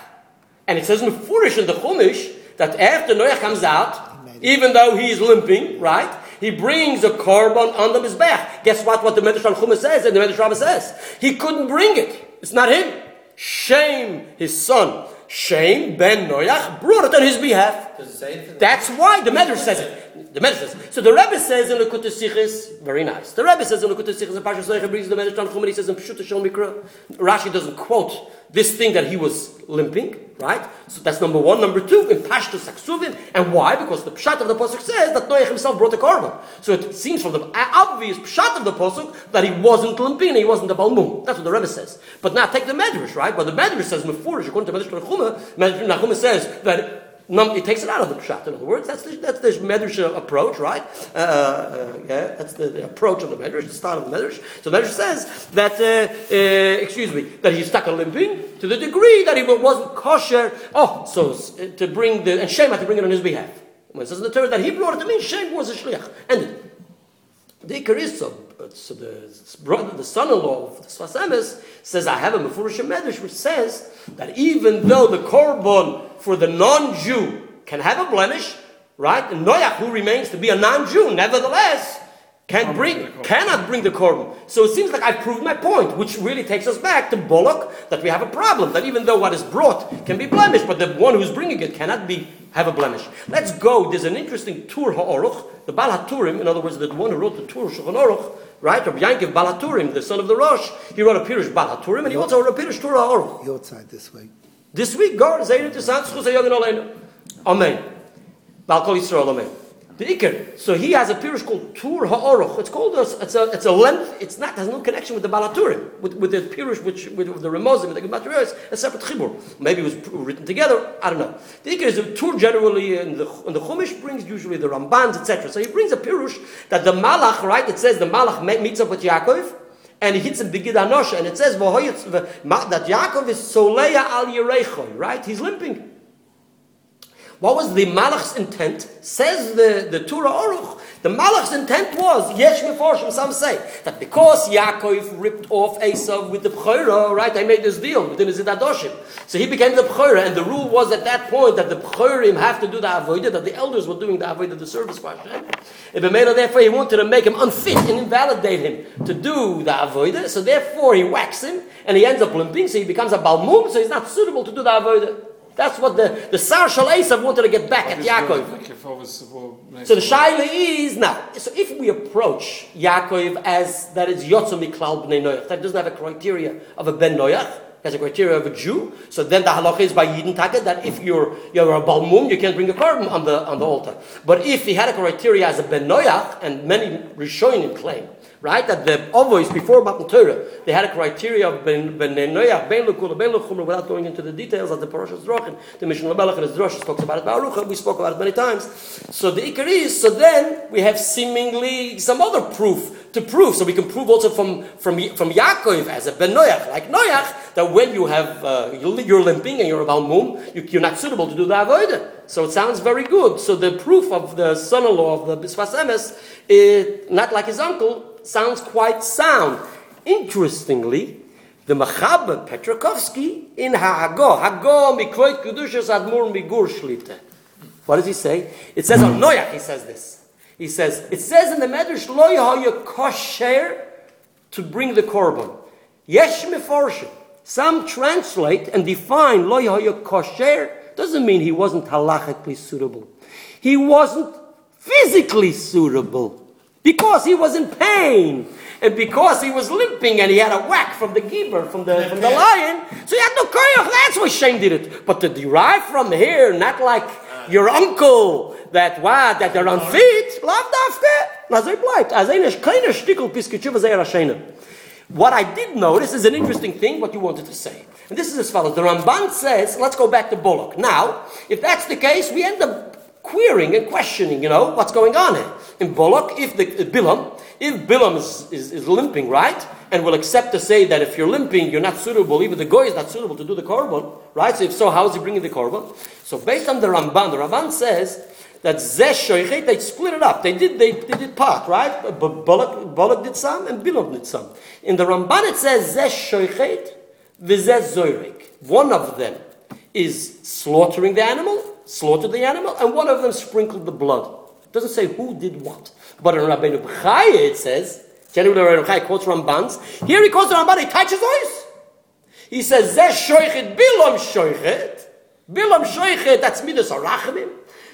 And it says in Furish in the Chumash that after Noach comes out, even though he is limping, right? He brings a korban on the mizbeach. Guess what? What the Medrash Chumash says and the Medrash Rabbah says, he couldn't bring it. It's not him. Shem, his son, Shem ben Noach brought it on his behalf. Does it say anything? That's why the matter says it. The says. So the Rebbe says in Lekut Sichis, very nice. The Rebbe says in Lekut Sichis, and Parshas Leicha brings the Medrash Tanchum, and he says in Pshuta Shel Mikra, Rashi doesn't quote this thing that he was limping, right? So that's number one. Number two, in Pashtus Aksuvim. And why? Because the Pshat of the Pasuk says that Noach himself brought the korban. So it seems from the obvious Pshat of the Pasuk that he wasn't limping he wasn't the Balmum. That's what the Rebbe says. But now take the Medrash, right? But the Medrash says, according to Medrash Tanchuma, Medrash Tanchuma says that Num, it takes it out of the pshat. In other words, that's the, that's the medrash uh, approach, right? Uh, uh, yeah, that's the, the approach of the medrash, the start of the medrash. So the medrash says that, uh, uh, excuse me, that he stuck a limping to the degree that he wasn't kosher. Oh, so uh, to bring the and Shem had to bring it on his behalf. When it says in the Torah that he brought it to me, Shem was a shliach. And the Iker is so, so the brother, the son-in-law of the Sfas Emes says, I have a Mefurish Medrash which says that even though the korban for the non-Jew can have a blemish, right? And Noach, who remains to be a non-Jew, nevertheless, can bring, cannot bring the korban. So it seems like I've proved my point, which really takes us back to Bullock, that we have a problem, that even though what is brought can be blemished, but the one who's bringing it cannot be have a blemish. Let's go. There's an interesting Tur HaOruch, the Baal HaTurim, in other words, the one who wrote the Tur Shulchan Aruch, right? Rabbi Yankiv Baal HaTurim, the son of the Rosh, he wrote a Pirush Baal HaTurim, and he also wrote a Pirush Tur HaOruch. Your side this way. This week, God, Zayir Tisat Schus. Amen. Bal Kol Yisrael, Amen. The Iker. So he has a pirush called Tur Ha'oruch. It's called a, it's a, it's a length. It's not, has no connection with the Baal HaTurim, with, with the pirush, which, with, the Remozim, with the Gematrios, a separate chibur. Maybe it was written together. I don't know. The Iker is a Tur generally, in the, in the Chumash brings usually the Rambans, etc. So he brings a pirush that the Malach, right? It says the Malach meets up with Yaakov, and he hits him Begid Anosha, and it says that Yaakov is Soleya al Yerechoi, right? He's limping. What was the Malach's intent? Says the, the Tur HaOruch, the Malach's intent was, Yesh Meforshim, some say, that because Yaakov ripped off Esav with the Bechorah, right, they made this deal within his Zidadoshim. So he became the Bechorah, and the rule was at that point that the Bechorim have to do the Avodah, that the elders were doing the Avodah, the service for Hashem. If Bemela, therefore, he wanted to make him unfit and invalidate him to do the Avodah, so therefore he whacks him, and he ends up limping, so he becomes a Balmum, so he's not suitable to do the Avodah. That's what the, the Sar Shal Esav wanted to get back at Yaakov. Like if I was, well, So the shaila is now. So if we approach Yaakov as that is Yotzo Miklal Bnei Noach, that doesn't have a criteria of a Ben Noach, has a criteria of a Jew. So then the halacha is by Yidden Taka that if you're you're a Balmum, you can't bring a korban on the on the altar. But if he had a criteria as a Ben Noach, and many Rishonim claim right? That the Ovois before Matan Torah, they had a criteria of Ben Ben Noach, Ben Lukula, Ben Luchumra, without going into the details of the Parashas Drochin, the Mishnah Melech and his Drosh talks about it by Arucha, we spoke about it many times. So the Ikar is, so then we have seemingly some other proof to prove, so we can prove also from from from Yaakov as a Ben Noach, like Noach, that when you have uh, you're limping and you're about mum, you, you're not suitable to do the avodah. So it sounds very good. So the proof of the son-in-law of the Bisfas Emes, is not like his uncle, sounds quite sound. Interestingly, the Machaber Petrakovsky in Ha'ago, Hago mikvoit kedushas admur migur shlite. What does he say? It says on Noach, he says this. He says, it says in the Medrash, lo yahoya kosher to bring the korban. Yesh meforshim. Some translate and define lo yahoya kosher doesn't mean he wasn't halachically suitable. He wasn't physically suitable. Because he was in pain. And because he was limping and he had a whack from the giver, from the, from the lion, so he had no koyach. That's why Shane did it. But to derive from here, not like uh. your uncle, that what, that they're unfit, lav dafke, na zay bleibt. As eine keine stickel piske tshuva zay rashena. What I did notice is an interesting thing, what you wanted to say. And this is as follows. The Ramban says, let's go back to Bullock. Now, if that's the case, we end up querying and questioning, you know, what's going on here. In Bullock, if the uh, Bilam, if Bilam is, is, is, limping, right, and will accept to say that if you're limping, you're not suitable, even the goy is not suitable to do the korban, right? So if so, how is he bringing the korban? So based on the Ramban, the Ramban says that Zesh they split it up. They did, they, they did part, right? But Bullock, Bullock did some and Bilam did some. In the Ramban it says Zesh Shoichet, Vizez Zoyrek. One of them is slaughtering the animal, slaughtered the animal, and one of them sprinkled the blood. It doesn't say who did what. But in Rabbeinu B'chaya it says, generally Rabbeinu quotes Rambans, here he quotes Ramban, he touches voice. He says, Zeh shoichet, bilam shoichet. Bilam shoichet, that's midas arachamim.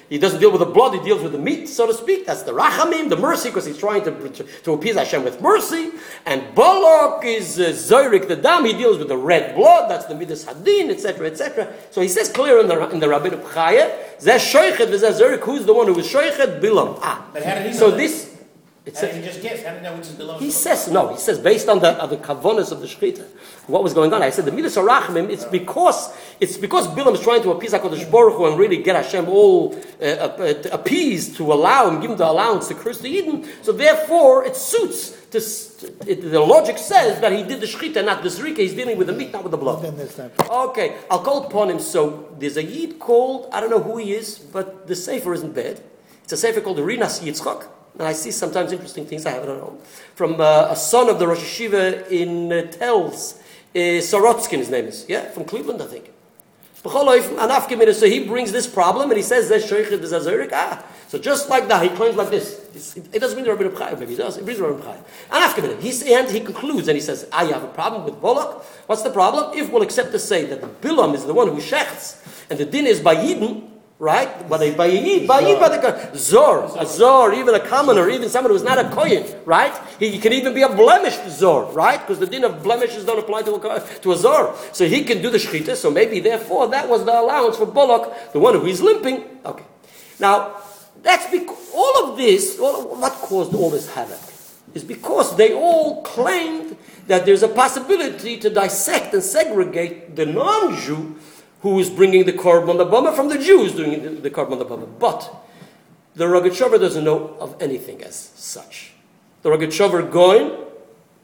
He doesn't deal with the blood, he deals with the meat, so to speak. That's the rachamim, the mercy, because he's trying to, to, to appease Hashem with mercy. And Balak is uh, Zorik the dam, he deals with the red blood, that's the midas hadin, etc., etc. So he says clear in the, in the Rabbinu Pchaya, Zeh shoichet, v'zeh Zorik, who's the one who was shoichet? Bilam. Ah. But how did he know So this, it How did says, he just guess? How did know which is below? he says no. He says based on the uh, the kavonas of the shechita, what was going on. I said the midas arachmim. It's because it's because Bilam is trying to appease Hakadosh Baruch Hu and really get Hashem all uh, uh, appeased to allow him, give him the allowance to curse the Eden. So therefore, it suits. To, it, the logic says that he did the shechita, not the zrika. He's dealing with the meat, not with the blood. Then there's not. Okay, I'll call upon him. So there's a yid called I don't know who he is, but the sefer isn't bad. It's a sefer called the Rinas Yitzchak. And I see sometimes interesting things I have it at home. From uh, a son of the Rosh Hashiva in uh, Telz, uh, Sorotskin, his name is, yeah, from Cleveland, I think. So he brings this problem and he says. Ah, so just like that, he claims like this. It doesn't mean the Rabbi Bechai, maybe he does. It brings Rabbi Bechai. An afkemina. He's and he concludes and he says, "Ah, you have a problem with Bolak. What's the problem? If we'll accept to say that the Bilam is the one who shechts and the din is by Yidden." Right? By the by Yid, by Yid, the Zor, a Zor, even a commoner, even someone who's not a Kohen, right? He, he can even be a blemished Zor, right? Because the din of blemishes don't apply to a, to a Zor. So he can do the Shechita, so maybe therefore that was the allowance for Bullock, the one who is limping. Okay. Now, that's because all of this, all, what caused all this havoc? Is because they all claimed that there's a possibility to dissect and segregate the non-Jew who is bringing the korban bama from the Jews doing the, the korban bama. But the Rogatchover doesn't know of anything as such. The Rogatchover going,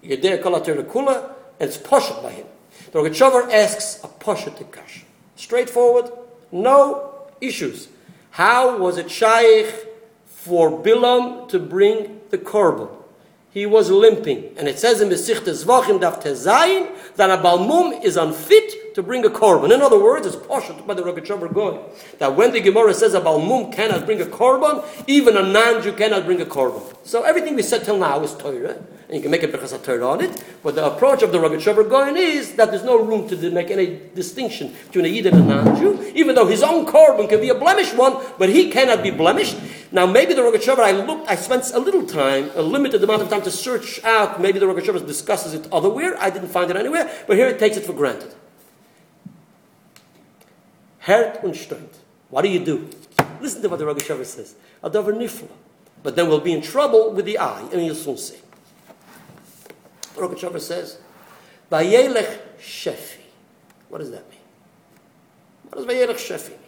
Yedei Kolater Kula, and it's poshet by him. The Rogatchover asks a poshet kash. Straightforward, no issues. How was it shaykh for Bilam to bring the korban? He was limping. And it says in Besichte Zvachim Daf Tezayin that a Balmum is unfit to bring a korban. In other words, it's poshut by the Rogatchover going. That when the Gemara says a Balmum cannot bring a korban, even a non-Jew cannot bring a korban. So everything we said till now is Torah. And you can make a Bechas Torah on it. But the approach of the Rogatchover going is that there's no room to make any distinction between a Yid and a non-Jew. Even though his own korban can be a blemished one, but he cannot be blemished. Now, maybe the Rogatchover, I looked, I spent a little time, a limited amount of time to search out. Maybe the Rogatchover discusses it otherwhere. I didn't find it anywhere, but here it takes it for granted. Hert und stöhnt. What do you do? Listen to what the Rogatchover says. Adover nifla. But then we'll be in trouble with the eye, and you'll soon see. The Rogatchover says, Vayelech shefi. What does that mean? What does Vayelech shefi mean?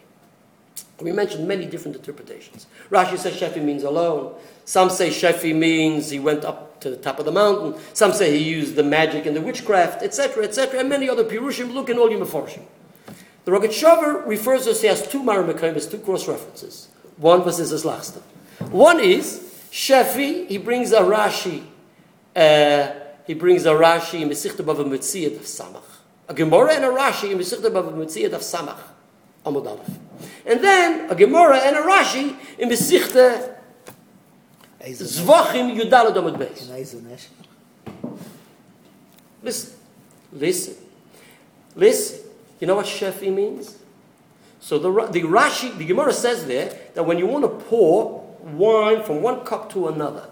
We mentioned many different interpretations. Rashi says Shefi means alone. Some say Shefi means he went up to the top of the mountain. Some say he used the magic and the witchcraft, etc., etc., and many other Pirushim. Look in all your Meforshim. The Rogatchover refers to us, he has two Maramekaimis, two cross references. One was his last. One is Shefi, he brings a Rashi, uh, he brings a Rashi in Mesichta Bava Mitziyat of Samach. A Gemara and a Rashi in Mesichta Bava Mitziyat of Samach. Amud Aleph. And then a Gemara and a Rashi in Mesichta Zvachim Yudalad Amud Beis. Listen, listen, listen. You know what Shefi means? So the, the Rashi, the Gemara says there that when you want to pour wine from one cup to another,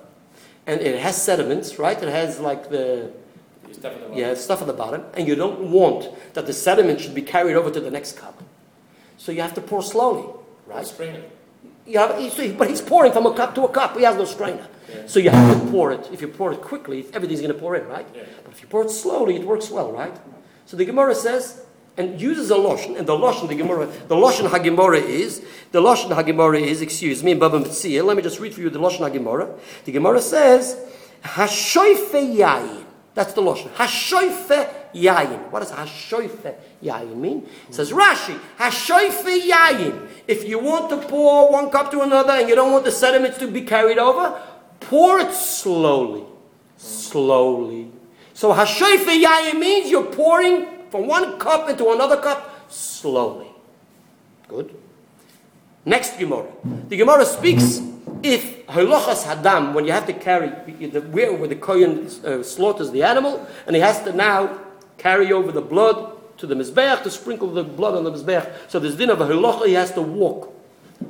and it has sediments, right? It has like the Stuff at the bottom. yeah stuff at the bottom, and you don't want that the sediment should be carried over to the next cup. So you have to pour slowly, right? Sprinkle. You have, but he's pouring from a cup to a cup. He has no strainer. So you have to pour it. If you pour it quickly, everything's going to pour in, right? Yeah. But if you pour it slowly, it works well, right? So the Gemara says, and uses a lotion, and the lotion, the Gemara, the lotion Hagimora is, the lotion Hagimora is, excuse me, in Baba Metzia, let me just read for you the lotion Hagimora. The Gemara says, Hashoife yayin. That's the lotion. Hashoife yayin. What does Hashoife yayin mean? It says Rashi, Hashoife yayin. If you want to pour one cup to another and you don't want the sediments to be carried over, pour it slowly. Slowly. So Hashoife yayin means you're pouring from one cup into another cup slowly. Good. Next Gemara. The Gemara speaks if halachas hadam, when you have to carry the where where the kohen uh, slaughters the animal, and he has to now carry over the blood to the mizbeach to sprinkle the blood on the mizbeach. So there's din of a halacha, he has to walk.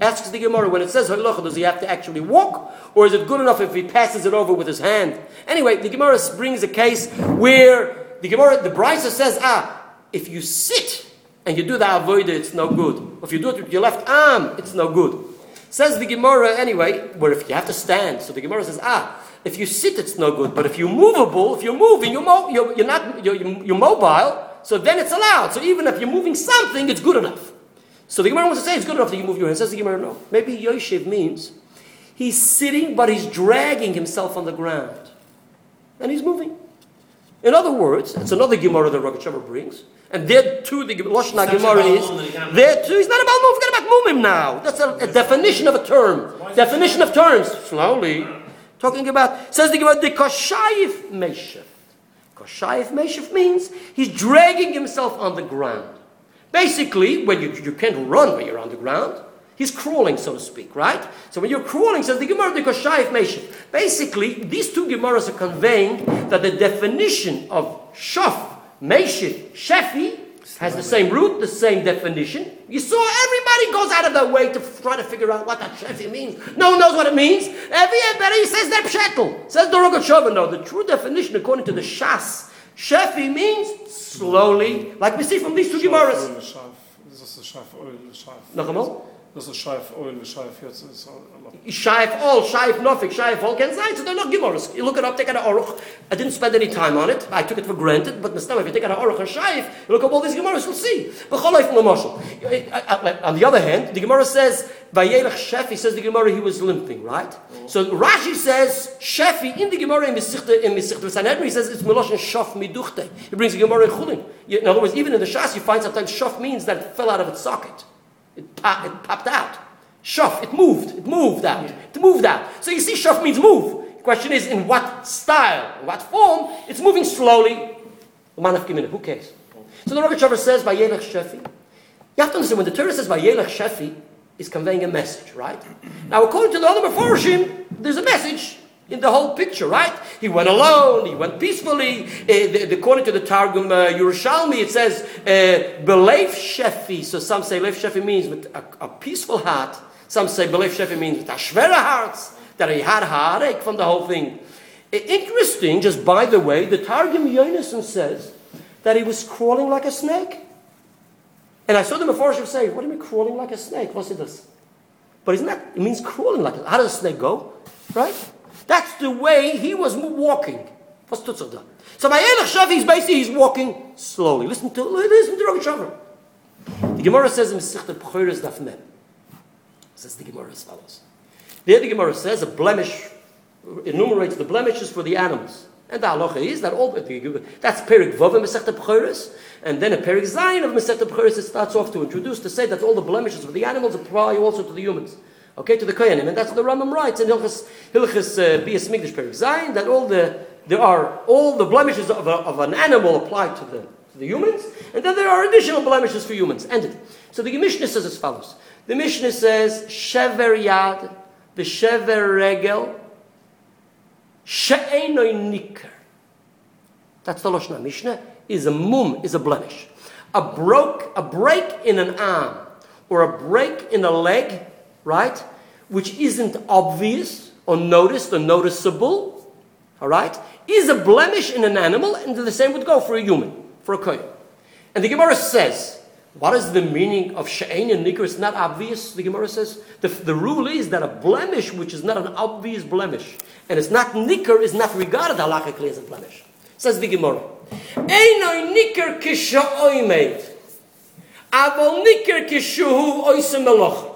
Asks the Gemara when it says halacha, does he have to actually walk, or is it good enough if he passes it over with his hand? Anyway, the Gemara brings a case where the Gemara, the Brisa says, ah, if you sit and you do the avodah, it's no good. If you do it with your left arm, it's no good. Says the Gemara anyway, where if you have to stand, so the Gemara says, ah, if you sit, it's no good. But if you're movable, if you're moving, you're, mo- you're, you're not, you're, you're mobile, so then it's allowed. So even if you're moving something, it's good enough. So the Gemara wants to say it's good enough that you move your hand. Says the Gemara, no. Maybe Yoshev means he's sitting, but he's dragging himself on the ground. And he's moving. In other words, it's another Gemara that Rogatchover brings. And there too, the Lashon Such a Gemara is. Balmum that he can't There too, he's not about move, he's about mumim now. That's a, a definition of a term. Definition of terms. Slowly. Talking about, says the Gemara, the Koshayif Meshef. Koshayif Meshef means he's dragging himself on the ground. Basically, when you, you can't run when you're on the ground, he's crawling, so to speak, right? So when you're crawling, says the Gemara, the Koshayif Meshef. Basically, these two Gemaras are conveying that the definition of Shaf, Meshef, Shefi, has the same root, the same definition. You saw everybody goes out of their way to try to figure out what that Shefi means. No one knows what it means. Everybody says that Pshetel. Says the Rogat No, the true definition, according to the Shas, Shefi means slowly, like we see from these two Gemaras. Oil, Scheif. Das ist das Scheif Oil, Scheif. Noch? Das ist Scheif Oil, Scheif. Jetzt ist Shaif all, Shaif Nofik, Shaif all can say, so they're not Gemaras. You look it up, take out an Aruch. I didn't spend any time on it. I took it for granted, but Mr. if you take out an Aruch and Shaif, you look up all these Gemaras, you'll see. B'cholayf l'moshel. On the other hand, the Gemara says, Vayelech Shefi, says the Gemara, he was limping, right? So Rashi says, Shefi, in the Gemara, in Mesichta, in Mesichta Sanhedrin, he says, it's Melosh and Shaf Miduchte. He brings the Gemara in Chulin. In other words, even in the Shas, you find sometimes Shaf means that it fell out of its socket. It, pop, it popped out. Shaf, it moved. It moved out. It moved out. So you see, shaf means move. The question is, in what style, in what form? It's moving slowly. Who cares? So the Rogatchover says, by Vayelech Shefi. You have to understand, when the Torah says by Vayelech Shefi, it's conveying a message, right? Now, according to the other Meforshim, there's a message in the whole picture, right? He went alone, he went peacefully. Uh, according to the Targum uh, Yerushalmi, it says, uh, Beleif Shefi. So some say Leif Shefi means with a, a peaceful heart. Some say Beleif Shefi means with a schwere heart, that he had heartache from the whole thing. Uh, interesting, just by the way, the Targum Yonason says that he was crawling like a snake. And I saw the Meforshim say, what do you mean crawling like a snake? What's it this? But isn't that, it means crawling like a, how does a snake go? Right? That's the way he was walking. What's Tutzah done? So my Elach Shafi, he's basically, he's walking slowly. Listen to, listen to Rabbi Shavar. The Gemara says in Masechta B'choros Daf Mem. Says the Gemara as follows. There the Gemara says a blemish, enumerates the blemishes for the animals. And the halacha is that all, that's Perik Vav in Masechta B'choros, and then a Perik Zayin of Masechta B'choros it starts off to introduce, to say that all the blemishes for the animals apply also to the humans. Okay, to the Koyanim, and that's what the Rambam writes in Hilchas, Hilchas uh, Bias Migdash Perik that all the, there are, all the blemishes of, a, of an animal applied to the, to the humans, and then there are additional blemishes for humans. Ended. So the Mishnah says as follows. The Mishnah says, Shever Yad, B'Shever Regel, She'enoi Nikar. That's the Lashon Mishnah. Is a mum, is a blemish. A broke, a break in an arm, or a break in a leg, right, which isn't obvious or noticed or noticeable, all right, is a blemish in an animal, and the same would go for a human, for a kohen. And the Gemara says, what is the meaning of she'ein and nikr? It's not obvious. The Gemara says the, the rule is that a blemish which is not an obvious blemish and it's not nikr is not regarded halachically as a blemish. Says the Gemara. Einoi nikr kisha'oimed. Avol nikr kishuhu oisem melocha.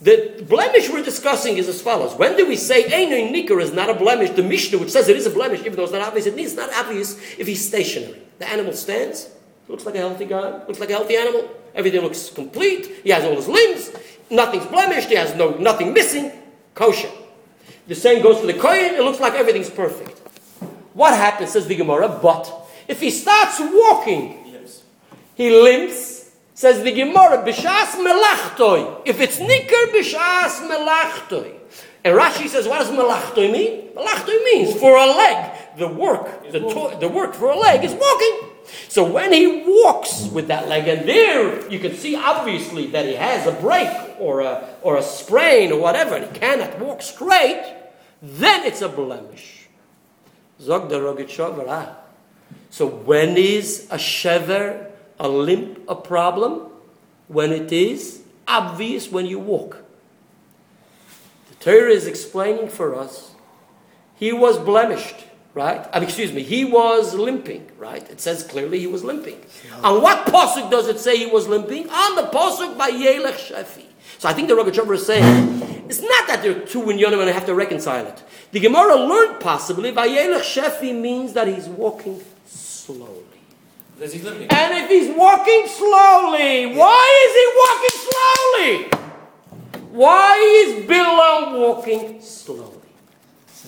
The blemish we're discussing is as follows. When do we say Einoi nikr is not a blemish? The Mishnah, which says it is a blemish, even though it's not obvious, it means it's not obvious if he's stationary. The animal stands, looks like a healthy guy, looks like a healthy animal. Everything looks complete. He has all his limbs. Nothing's blemished. He has no nothing missing. Kosher. The same goes for the kohen. It looks like everything's perfect. What happens, says the Gemara, but if he starts walking, he limps, says the Gemara, Bishas melachtoi. If it's nikar, Bishas melachtoi. And Rashi says, what does melachtoi mean? Melachtoi means for a leg. The work, the, to- the work for a leg is walking. So when he walks with that leg, and there you can see obviously that he has a break or a, or a sprain or whatever, and he cannot walk straight, then it's a blemish. Zog the Rogatchover. So when is a shever, a limp, a problem? When it is obvious when you walk. The Torah is explaining for us, he was blemished, right? I mean, excuse me, he was limping, right? It says clearly he was limping. On what posuk does it say he was limping? On the posuk by Yelech Shefi. So I think the Rogatchover is saying, it's not that there are two inyonim and I have to reconcile it. The Gemara learned possibly, by Yelech Shefi means that he's walking slowly. Does he limping? And if he's walking slowly, why is he walking slowly? Why is Bilam walking slowly?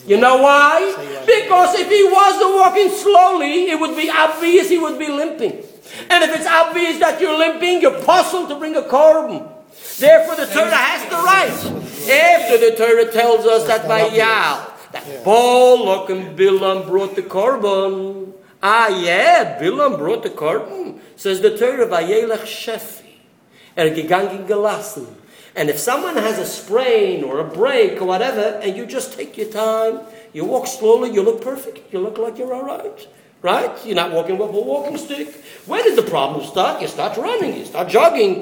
You know why? Because if he wasn't walking slowly, it would be obvious he would be limping. And if it's obvious that you're limping, you're puzzled to bring a korban. Therefore, the Torah has to write. After the Torah tells us that by Yal, that Balak and Bilam brought the korban. Ah, yeah, Bilam brought the korban. Says the Torah, Vayelech Shefi. Er gegangen gelassen. And if someone has a sprain or a break or whatever, and you just take your time, you walk slowly, you look perfect, you look like you're all right. Right? You're not walking with a walking stick. Where does the problem start? You start running, you start jogging.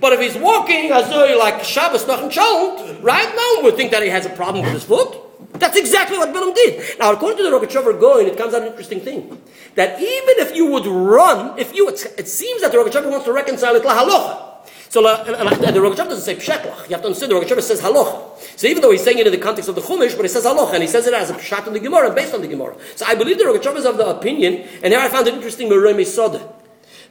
But if he's walking as though like Shabbos nothing challenged, right? No one would think that he has a problem with his foot. That's exactly what Bilam did. Now, according to the Rogatchover going, it comes out an interesting thing. That even if you would run, if you, it seems that the Rogatchover wants to reconcile it la halacha. So la- the Rogatchover doesn't say pshetlach. You have to understand the Rogatchover says halacha. So even though he's saying it in the context of the Chumash, but he says halacha, and he says it as a pshat in the Gemara, based on the Gemara. So I believe the Rogatchover is of the opinion, and here I found an interesting Meremi Soda,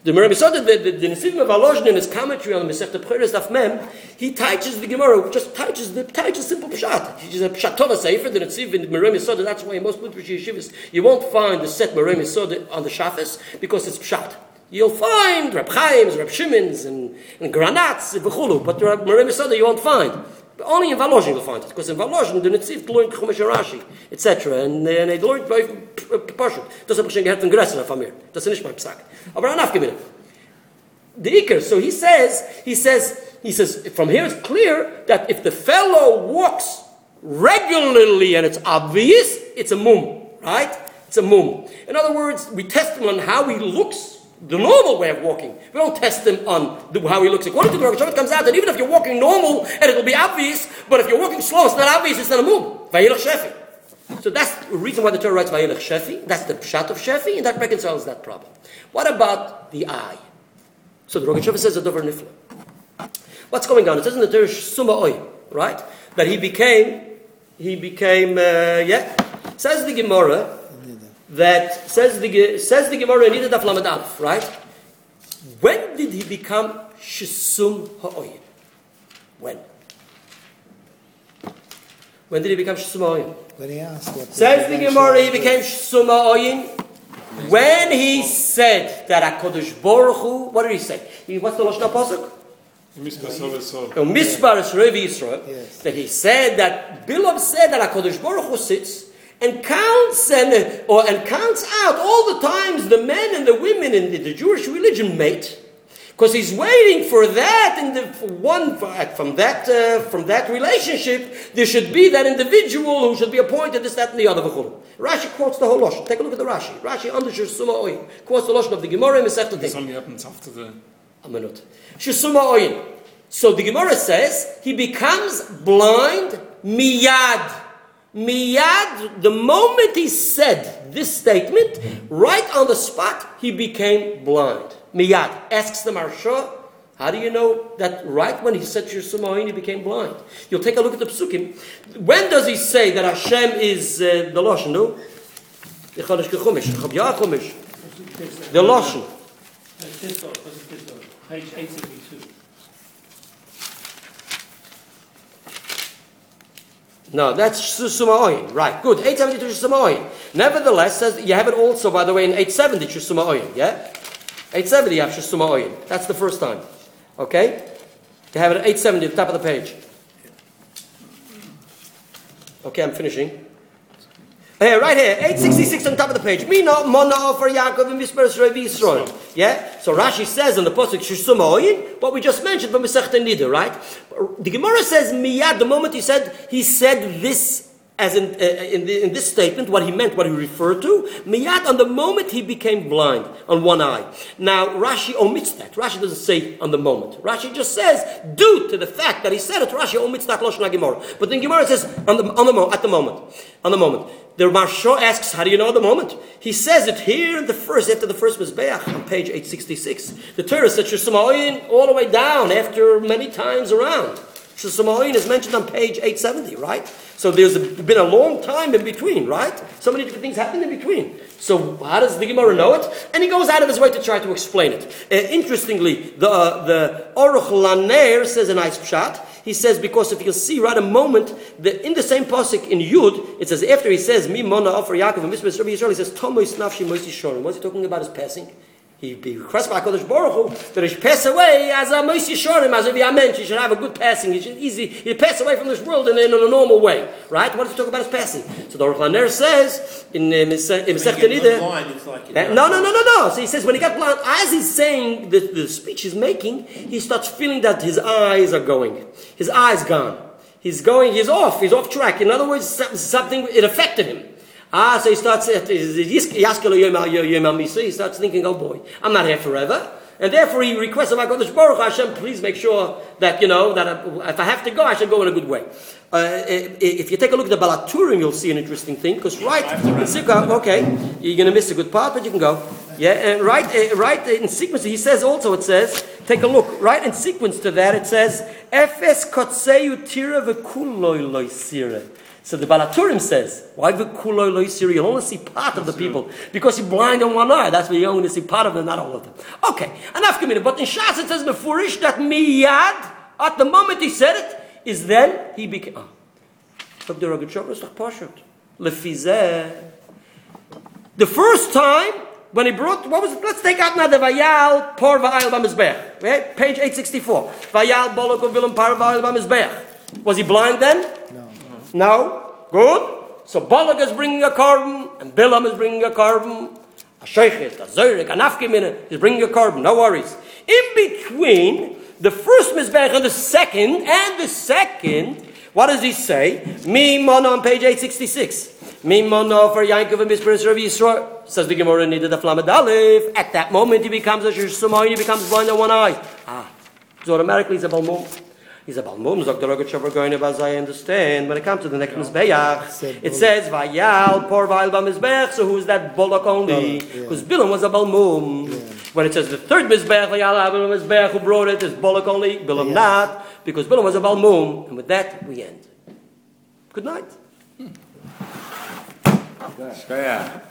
The Merem Yisod, the, the, the Nesidim of Valozhin in his commentary on the Masechta B'chiris Daf Mem, he teaches the Gemara, just teaches the teaches simple pshat. He teaches a pshat Tova Sefer, the Nesiv in the Merem Yisod, that's why most Lutrish yeshivas, you won't find the set Merem Yisod on the Shafis, because it's pshat. You'll find Reb Chaim's, Reb Shimon's, and, and Granats, and Bechulu, but Merem Yisod you won't find. Only in Valozhin you'll find it, because in Valozhin the Netziv learned Chumash and Rashi, etc. And, and they learned by Pashut. Das habe ich schon gehört von Gressler von mir. Das ist nicht mein Psak. Aber an aufgemeinen. The Iker, so he says, he says, he says, from here it's clear that if the fellow walks regularly and it's obvious, it's a mum, right? It's a mum. In other words, we test him on how he looks, the normal way of walking. We don't test him on the, how he looks. According to the Rosh it comes out that even if you're walking normal and it'll be obvious, but if you're walking slow, it's not obvious, it's not a mum. Vayilach Shefi. So that's the reason why the Torah writes Vayilach Shefi. That's the pshat of Shefi, and that reconciles that problem. What about the eye? So the Rogatchover says a dover nifla. What's going on? It says in the Torah Suma Oy, right? That he became, he became, uh, yeah. Says the Gemara that says the says the Gemara in Nida Daf Lamed Aleph, right? When did he become Shisum Ha'oyin? When? When did he become Shisum Ha'oyin? When he asked what Says the Gemara, he became Shisum Ha'oyin when he said that HaKadosh Baruch Hu, what did he say? He, what's the Lashon HaPasuk? Mispar Sovesor. Oh, Mispar Revi Yisrael, Yes. that he said that Bilam said that Hakadosh Baruch Hu sits and counts and uh, or and counts out all the times the men and the women in the, the Jewish religion mate, because he's waiting for that and the one from that uh, from that relationship there should be that individual who should be appointed this that and the other. Rashi quotes the whole lashon. Take a look at the Rashi. Rashi under Suma Oyin quotes the lashon of the Gemara in Din. only happens after the... A minute. Shesuma oyin. So the Gemara says he becomes blind miyad. Miyad, the moment he said this statement, right on the spot, he became blind. Miyad. Asks the Maharsha, how do you know that right when he said Shesuma oyin, he became blind? You'll take a look at the psukim. When does he say that Hashem is uh, the Lashon? No? The. Chabya Chumish. The Lashon. Page 872. No, that's Sumaoyin. Right, good. 872 Sumaoyin. Nevertheless, says you have it also, by the way, in 870 Sumaoyin. Yeah? 870 you have Sumaoyin. That's the first time. Okay? You have it at 870 at the top of the page. Okay, I'm finishing. Here, right here, 866 on top of the page. Mina mona for Yaakov and Misperes Revi Yisrael. Yeah? So Rashi says in the Pasuk Shusumoyin, what we just mentioned from Masechta Nida, right? The Gemara says miyad, the moment he said, he said this as in, uh, in, the, in this statement, what he meant, what he referred to, miyad, on the moment he became blind on one eye. Now, Rashi omits that. Rashi doesn't say on the moment. Rashi just says, due to the fact that he said it, Rashi omits that Lashon Gemara. But then Gemara says, on the, on the mo- at the moment. On the moment. The Maharsha asks, how do you know the moment? He says it here in the first, after the first Mizbeach, on page 866. The Torah says, Shusamayin, all the way down, after many times around. Shusamayin is mentioned on page 870, right? So there's been a long time in between, right? So many different things happen in between. So how does the Gemara know it? And he goes out of his way to try to explain it. Uh, interestingly, the uh, the Aruch Laner says a nice pshat. He says because if you'll see right a moment, the, in the same pasuk in Yud, it says after he says Mi Mona Yaakov and Mishmas Rabbi Yisrael, he says Tomois Nafshi Moisi Shorim. What's he talking about? His passing. He be requests by Kodesh Baruch Hu that he should pass away as a Moisi Shorim, as if he meant he should have a good passing. He should easy he pass away from this world in, in a normal way, right? What does he talk about his passing? So the Aruch Laner says in uh, Masech- in Masechta When you get Nida. blind, like Uh, No, no, no, no, no. So he says when he got blind, as he's saying the, the speech he's making, he starts feeling that his eyes are going. His eyes gone. He's going, he's off, he's off track. In other words, something, it affected him. Ah, so he starts, he starts thinking, oh boy, I'm not here forever. And therefore he requests of HaKadosh Baruch Hashem, please make sure that, you know, that if I have to go, I should go in a good way. Uh, if you take a look at the Baal HaTurim, you'll see an interesting thing, because right, in Sikha, okay, you're going to miss a good part, but you can go. Yeah, and right, uh, right in sequence, he says also, it says, take a look, right in sequence to that, it says, Efes kotseu tira v'kuloi loisire. So the Baal HaTurim says, why the lo yisir? You only see part of the people because you're blind on one eye. That's why you only see part of them, not all of them. Okay, enough committed. But in Shas it says mefurish that miyad at the moment he said it is then he became. Oh. The first time when he brought, what was it? Let's take out now the Vayal Por Vayal Bamizbech. Right? Page 864. Vayal Bolok Willem Par Vayal Bamizbech. Was he blind then? No. No? Good. So Balak is bringing a korban, and Bilam is bringing a korban. A Sheikhit, a Zurich, an Afkimina is bringing a korban. No worries. In between the first Mizbech and the second, and the second, what does he say? Mi Mono on page 866. Mi Mono for Yankov and Mispris Rav Yisrael. Says the Gemara needed the Flamed Aleph. At that moment he becomes a Shirsumoy, he becomes blind on one eye. Ah. So automatically he's a Balmum. He's a Balmum, Zok the Rogatchover going as I understand. When it comes to the next Mizbeach, it says Vayal, Por Vayal Bamizbech. So who's that Bolok only? Bolok, yeah. Because Bilam was a Balmum. When it says the third Mizbech, Vayal Bilam Mizbech, who brought it is Bolok only, Bilam Yeah. not, because Bilam was a Balmum. And with that, we end. Good night. Shkoyach.